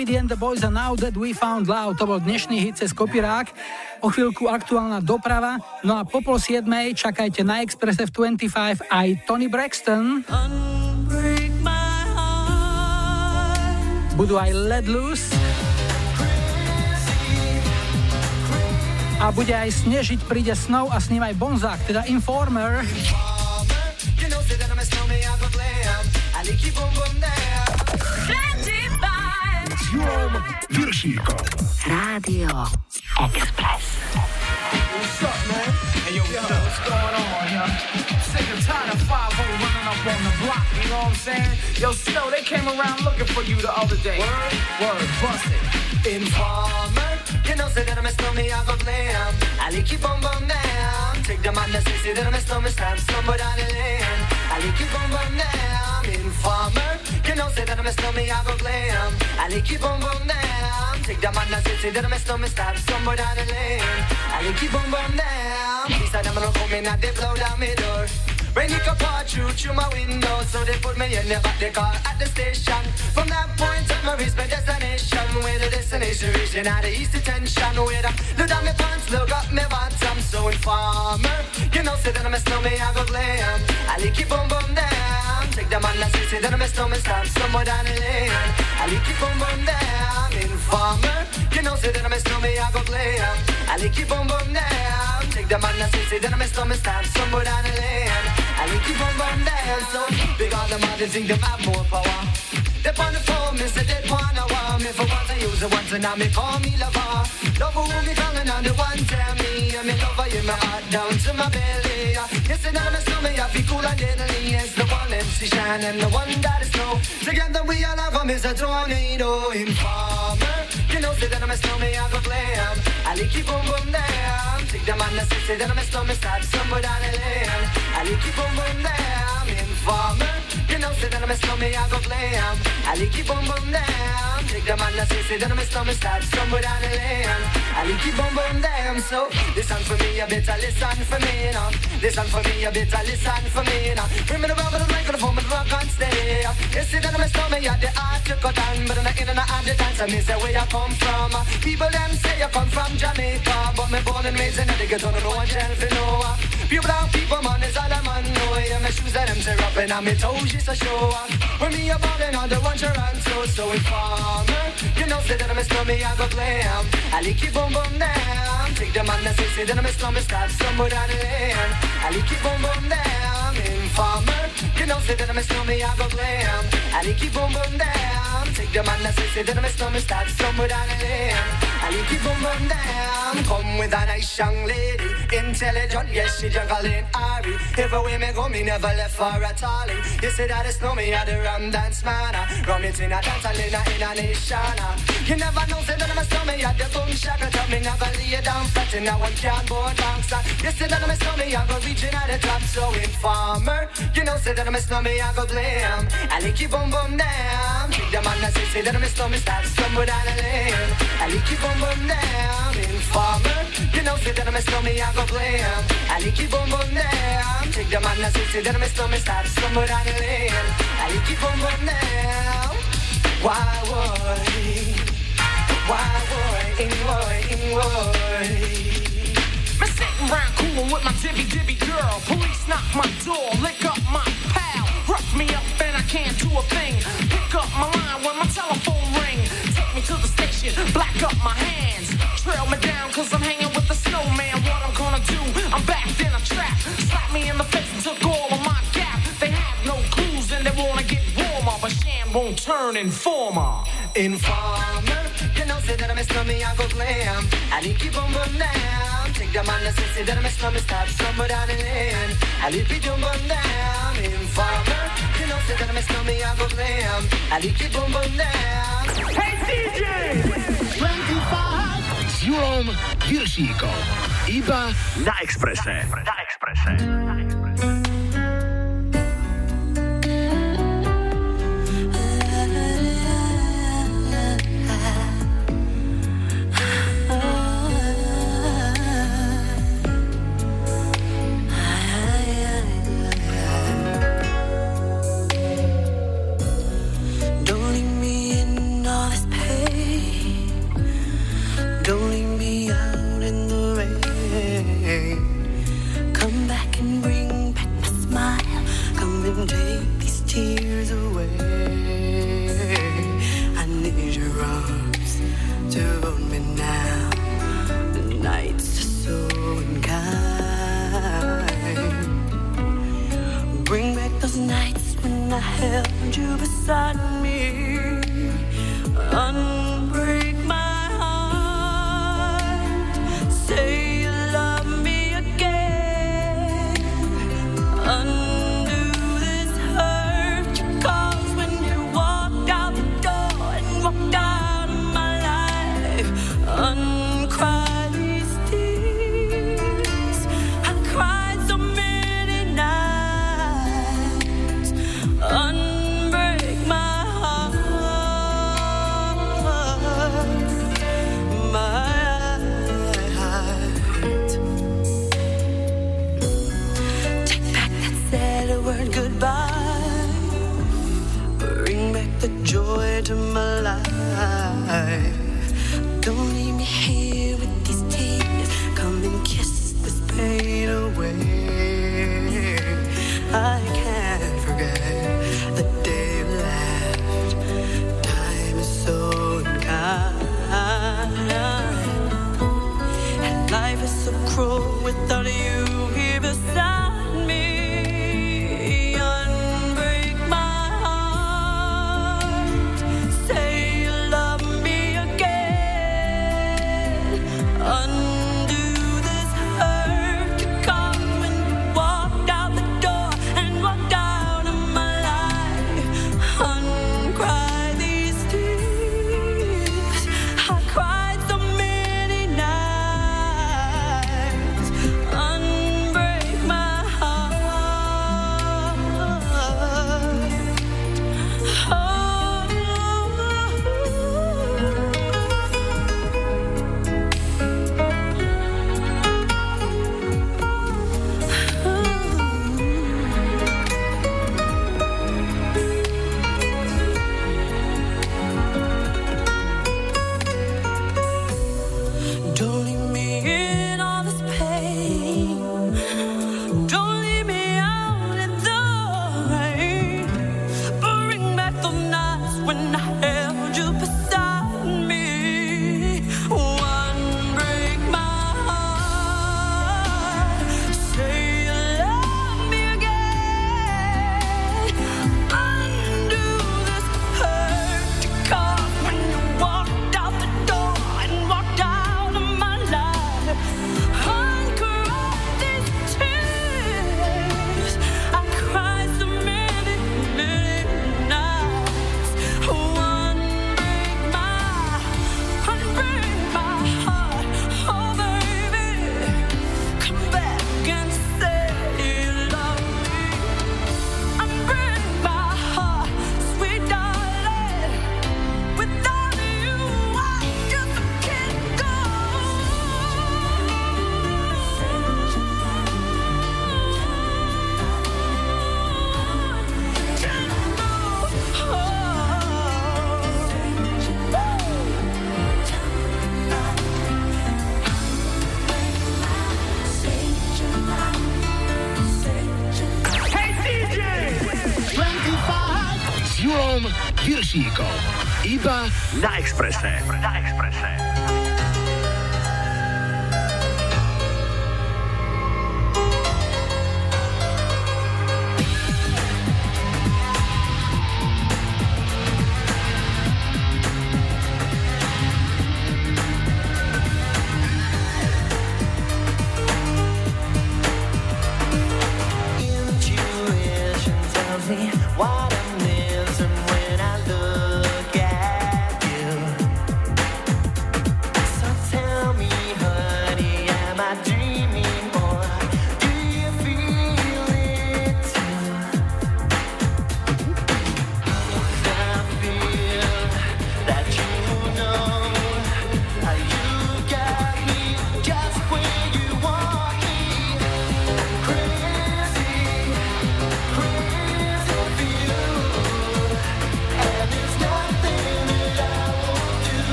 respektíve Heavy D and the Boys a Now That We Found Love. To bol dnešný hit cez kopírák. O chvíľku aktuálna doprava. No a po pol siedmej čakajte na Expresse v 25 aj Tony Braxton. Budú aj Let Loose. A bude aj snežiť, príde Snow a s ním aj Bonzák, teda Informer. You know, say that I'm a snowman, I go glam. I like you boom boom there. S Viršíkom. Rádio Express. What's up, man? Hey, yo, what's, up? what's going on, yo? Sick and tired of 5 running up on the block, you know what I'm saying? Yo, Snow, they came around looking for you the other day. Word? Word, bust it. Informer, you know, say that I'm a snowman, I go blam. I like you bum bum down. Take the man that say, say that I'm a snowman, stamp somewhere down the lane. I like you bum bum down. Informer, you know, say that I'm a snowman, I go blam. I like you bum down. Take the man that say, that I'm a snowman, stamp somewhere down the lane. I like you bum bum down. These are them gonna come in and they blow down my door. Rain it pour through through my window, so they put me in the back the car at the station. From that point on, I reach my destination. Where the destination region at the east detention. Where the look down my pants, look up my bottom. So informer, you know, say that I'm a snowman, I go glam. I like it boom boom down. Take the man that say, say that I'm a snowman, stamp somewhere down the lane. I like it boom boom down. Informer, you know, say that I'm a snowman, I go glam. I like it boom boom down. Take the man that say, say that I'm a snowman, stamp somewhere down the lane. I like you bum bum dance so big on them others think them have more power. They on the phone, me say they wanna want me for once I use it once and now me call me lover. Love who me calling on the one tell me and me lover in my heart down to my belly. Yes, and I'm a snowman, I feel cool and deadly. It's the one MC shine and the one that is snow. Together we all have 'em is a tornado informer. You know, say that I'm a snowman, I go glam. I like you boom boom down. Take the man that say, that I'm a snowman, start somewhere down the lane. I like you boom boom down. Informer. You know, say that I'm a snowman, I go glam. I like you boom boom down. Take the man that say, say that I'm a snowman, start somewhere down the lane. I like you boom boom down. So listen for me, you better listen for me now. Listen for me, you better listen for me now. Bring me the rubber, the microphone, but rock and stay. You see that I'm a snowman, you're the art to cut on, but in the in and the dance, I miss where you come from. People them say you come from Jamaica, but me born and raised in the ghetto, no one tell for no. People down, people man, is all a man know. Yeah, my shoes that them tear up and on me toes just a show. When me a ballin' on the one Toronto, so informer. You know, say that I'm a snowman, I go glam. I like you boom boom down. Take the man that say, say that I'm a snowman, start somewhere down the lane. I like you boom boom down. Informer. You know, say that I'm a snowman, I go glam. I like you boom boom down. Take the man that say, say that I'm a snowman, start somewhere down the lane. I like you boom boom down. Come with a nice young lady, intelligent, yes, she jungle in Ari. Everywhere me go, me never left for a tally. You say that it's no me, I the rum dance man. Rum it in a dance, I in a, in a nation. You never know, say that I'm a snowman, I the boom shaka. Tell me never lay down flat in a one cardboard box. You say that I'm a snowman, I go reaching at the top. So informer, you know, say that I'm a snowman, I go blame. I like you boom boom down. Take the man that say, say that I'm a snowman, start somewhere down the lane. I like you boom boom down. Informer, you know, say that I'm a snowman, I go blame. I like you boom boom down. Take the man that say, say that I'm a snowman, start somewhere down the lane. I like you boom boom. Why would, why would, in would. Me sitting round coolin' with my dibby dibby girl. Police knock my door, lick up my pal. Rough me up and I can't do a thing. Pick up my line when my telephone ring. Take me to the station, black up my hands. Trail me down cause I'm hanging with won't turn informer. Informer, you know, say that I'm a snowman, I go glam. I like you boom boom down. Take the man that say, that I'm a snowman, start somewhere down the lane. I like you boom boom down. Informer, you know, say that I'm a snowman, I go glam. I like you boom boom down. Hey DJ! 25 s Julom Viršíkom. Iba na Exprese. Na Exprese. Don't you beside.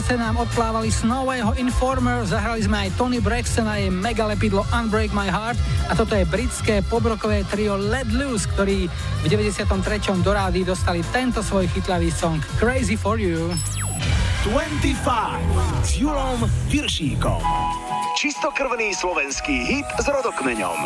25 na Expresse nám odplávali Snowého Informer, zahrali sme aj Tony Braxton a jej mega lepidlo Unbreak My Heart a toto je britské pobrokové trio Let Loose, ktorí v 93. do rády dostali tento svoj chytlavý song Crazy For You. 25 s Julom Viršíkom. Čistokrvný slovenský hit s rodokmeňom.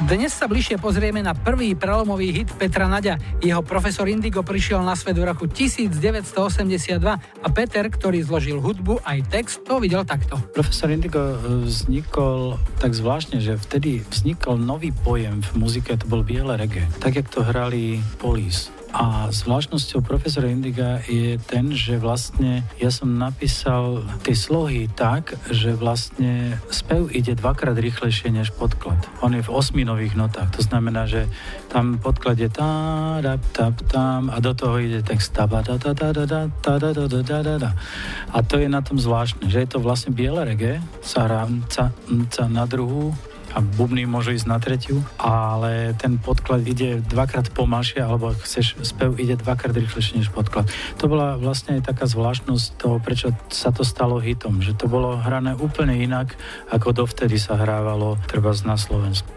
Dnes sa bližšie pozrieme na prvý prelomový hit Petra Naďa. Jeho profesor Indigo prišiel na svet v roku 1982 a Peter, ktorý zložil hudbu aj text, to videl takto. Profesor Indigo e, vznikol tak zvláštne, že vtedy vznikol nový pojem v muzike, to bol biele reggae. Tak, jak to hrali Police. A zvláštnosťou profesora Indiga je ten, že vlastne ja som napísal tie slohy tak, že vlastne spev ide dvakrát rýchlejšie než podklad. On je v osminových notách, to znamená, že tam podklad je tá, da, tap, tam a do toho ide text ta, da, da, da, da, da, da, da, da, da, da. A to je na tom zvláštne, že je to vlastne biele reggae, sa hrá na druhú, a bubny môžu ísť na tretiu, ale ten podklad ide dvakrát pomalšie, alebo ak chceš, spev ide dvakrát rýchlejšie než podklad. To bola vlastne aj taká zvláštnosť toho, prečo sa to stalo hitom, že to bolo hrané úplne inak, ako dovtedy sa hrávalo treba na Slovensku.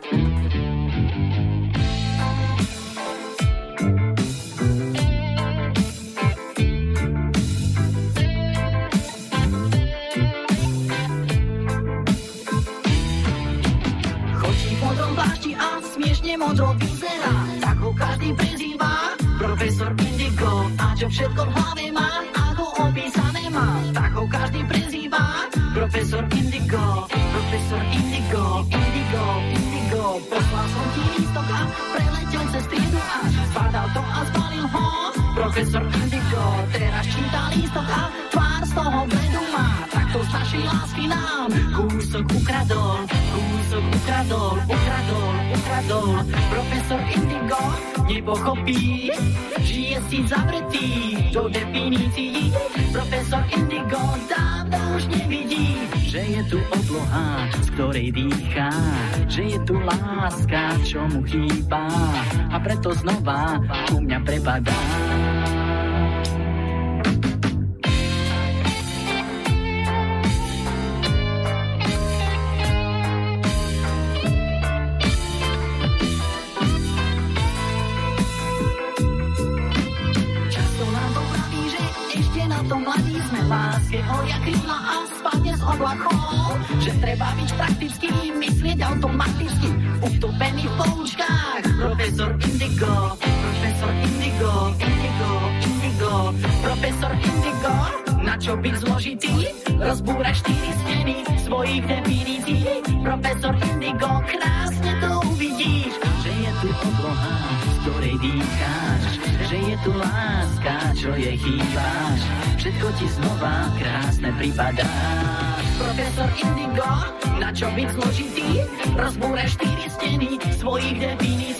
Čo všetko v hlave má Ako opísané má. Tak ho každý prezýva. Profesor Indigo Profesor Indigo Indigo, Indigo. Poslal som ti lístok a preletel cez triedu a Zbadal to a zbalil ho. Profesor Indigo Teraz číta lístok a tvár z toho z lásky nám Kúsok ukradol Kúsok ukradol, ukradol, ukradol. Profesor Indigo nepochopí. Žije si zavretý do definícií. Profesor Indigo dávno už nevidí Že je tu obloha, z ktorej dýchá. Že je tu láska, čo mu chýba. A preto znova u mňa prepadá automaticky, utopený v poučkách. Profesor Indigo, profesor Indigo, Indigo, Indigo, profesor Indigo. Na čo byť zložitý? Rozbúrať štyri steny svojich definícií. Profesor Indigo, krásne to uvidíš, že je tu obloha, z ktorej dýcháš, je tu láska, čo jej chýbáš. Všetko ti znova krásne pripadá. Profesor Indigo, na čo byť zložitý? Rozbúraj štyri steny svojich definícií.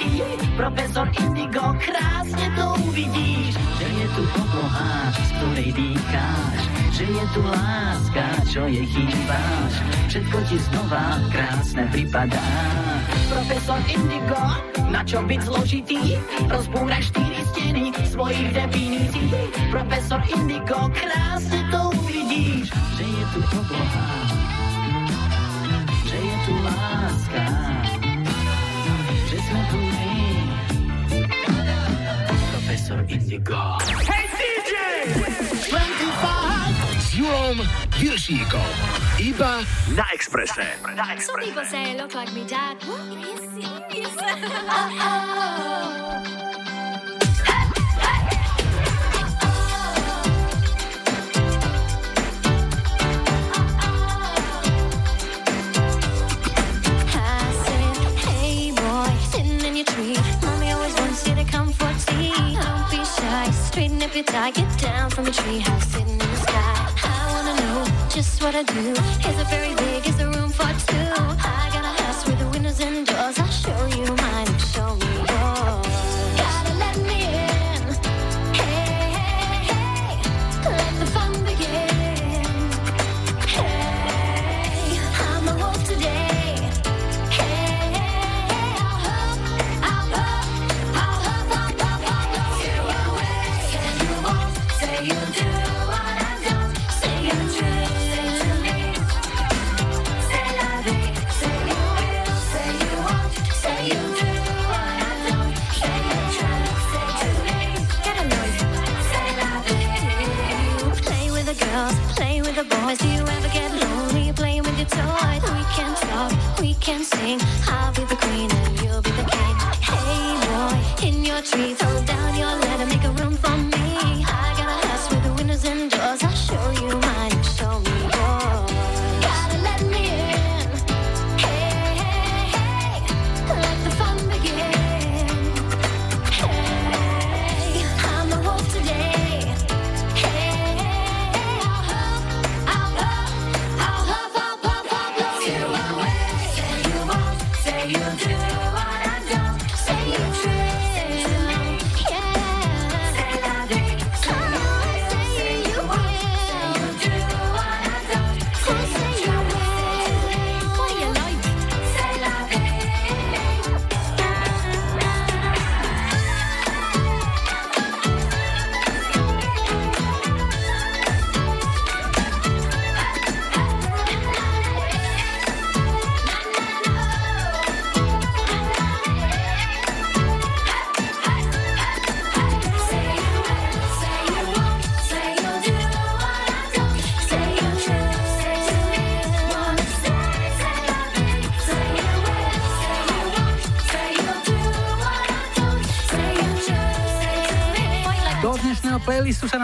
Profesor Indigo, krásne to uvidíš, že je tu obloha, z ktorej dýcháš, že je tu láska, čo jej chýbáš. Všetko ti znova krásne pripadá. Profesor Indigo, na čo byť zložitý? Rozbúraj štyri steny svojich definícií. Profesor Indigo, krásne to uvidíš, že je tu obloha, že je tu láska, Profesor Indigo. Hey DJ! 25 s Julom Viršíkom. Iba na Expresse. Some people say I look like me dad. What? Are you serious? I said, hey boy, sitting in your tree. Mommy always wants you to come for shy, straighten up your tie. Get down from your treehouse, sitting in the sky. I wanna know just what I do. Is it very big? Is there room for two? I got a house with the windows and doors. I'll show you mine. Show me can sing. I'll be the queen and you'll be the king. Hey boy, in your tree, throw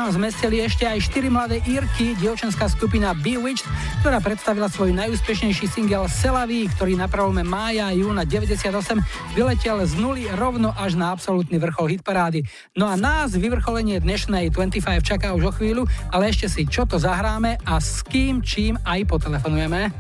nám zmestili ešte aj 4 mladé Irky, dievčenská skupina Bewitched, ktorá predstavila svoj najúspešnejší single Selaví, ktorý na prelome mája a júna 98 vyletel z nuly rovno až na absolútny vrchol hitparády. No a nás vyvrcholenie dnešnej 25 čaká už o chvíľu, ale ešte si čo to zahráme a s kým, čím aj potelefonujeme.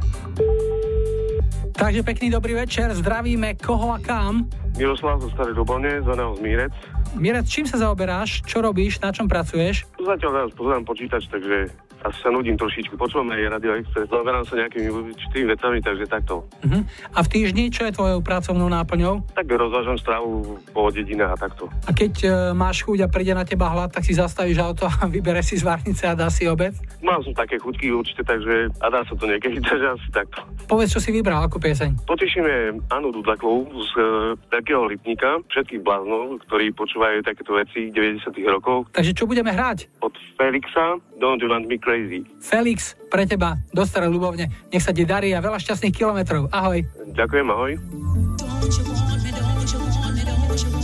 Takže pekný dobrý večer, zdravíme koho a kam. Miroslav zo Starý Dubovne, za nás Mírec. Mirec, čím sa zaoberáš, čo robíš, na čom pracuješ? Zatiaľ teraz pozerám počítač, takže asi sa nudím trošičku. Počúvam aj Radio Express, zaoberám sa nejakými určitými vecami, takže takto. Uh-huh. A v týždni, čo je tvojou pracovnou náplňou? Tak rozvážam stravu po dedinách a takto. A keď e, máš chuť a príde na teba hlad, tak si zastavíš auto a vybereš si z varnice a dá si obed? Mal som také chutky určite, takže a dá sa to niekedy, takže asi takto. Povedz, čo si vybral, akú pieseň. Potešíme Anu Dudlakovú z e, takého Lipníka, všetkých bláznov, ktorí počúvajú takéto veci 90 rokov. Takže čo budeme hrať? Od Felixa Don't You Want Me Crazy. Felix, pre teba, do Starej Ľubovne. Nech sa ti darí a veľa šťastných kilometrov. Ahoj. Ďakujem, ahoj. Don't you want my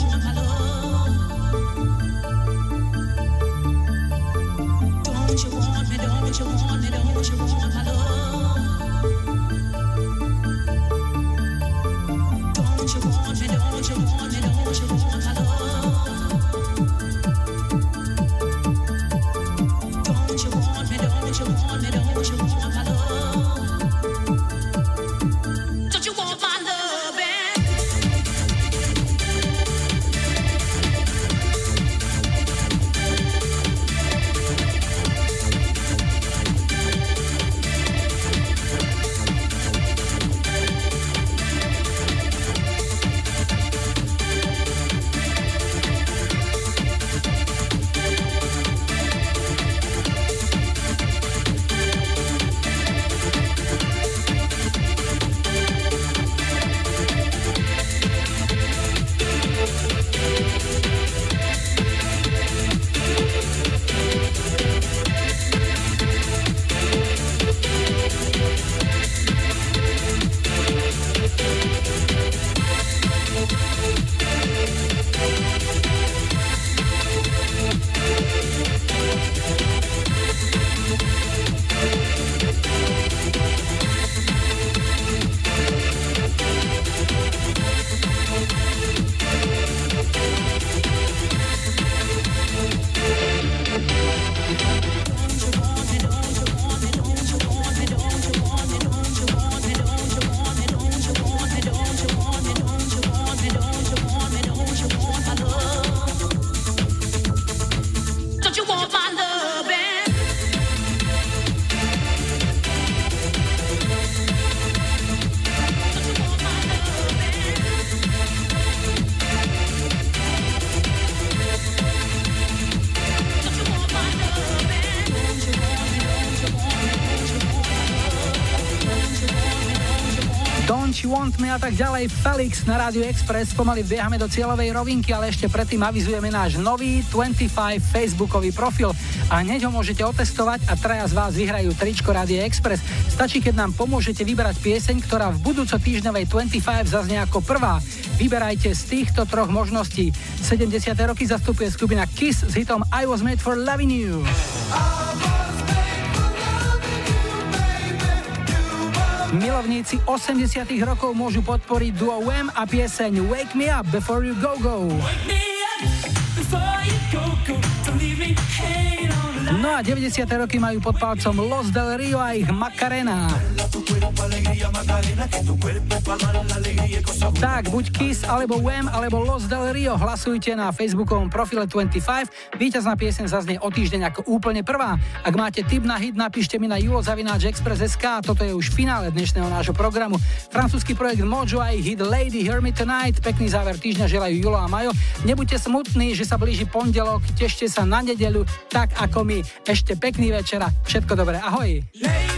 loving? A tak ďalej. Felix na Radio Express. Pomaly vbiehame do cieľovej rovinky, ale ešte predtým avizujeme náš nový 25 Facebookový profil a hneď ho môžete otestovať a traja z vás vyhrajú tričko Radio Express. Stačí, keď nám pomôžete vybrať pieseň, ktorá v budúco týždňovej 25 zaznie ako prvá. Vyberajte z týchto troch možností. 70. roky zastupuje skupina Kiss s hitom I Was Made for Loving You. Milovníci 80 rokov môžu podporiť duo Wham a pieseň Wake Me Up Before You Go Go. No a 90. roky majú pod palcom Los del Rio a ich Macarena. Tak, buď Kiss, alebo Wham, alebo Los del Rio. Hlasujte na facebookovom profile 25. Víťazná pieseň zaznie o týždeň ako úplne prvá. Ak máte tip na hit, napíšte mi na julozavináčexpress.sk. Toto je už finále dnešného nášho programu. Francúzsky projekt Mojo a ich hit Lady Hear Me Tonight. Pekný záver týždňa želajú Julo a Majo. Nebuďte smutní, že sa blíži pondelok, tešte sa na nedeľu, tak ako my. Ešte pekný večer a všetko dobré. Ahoj. Hear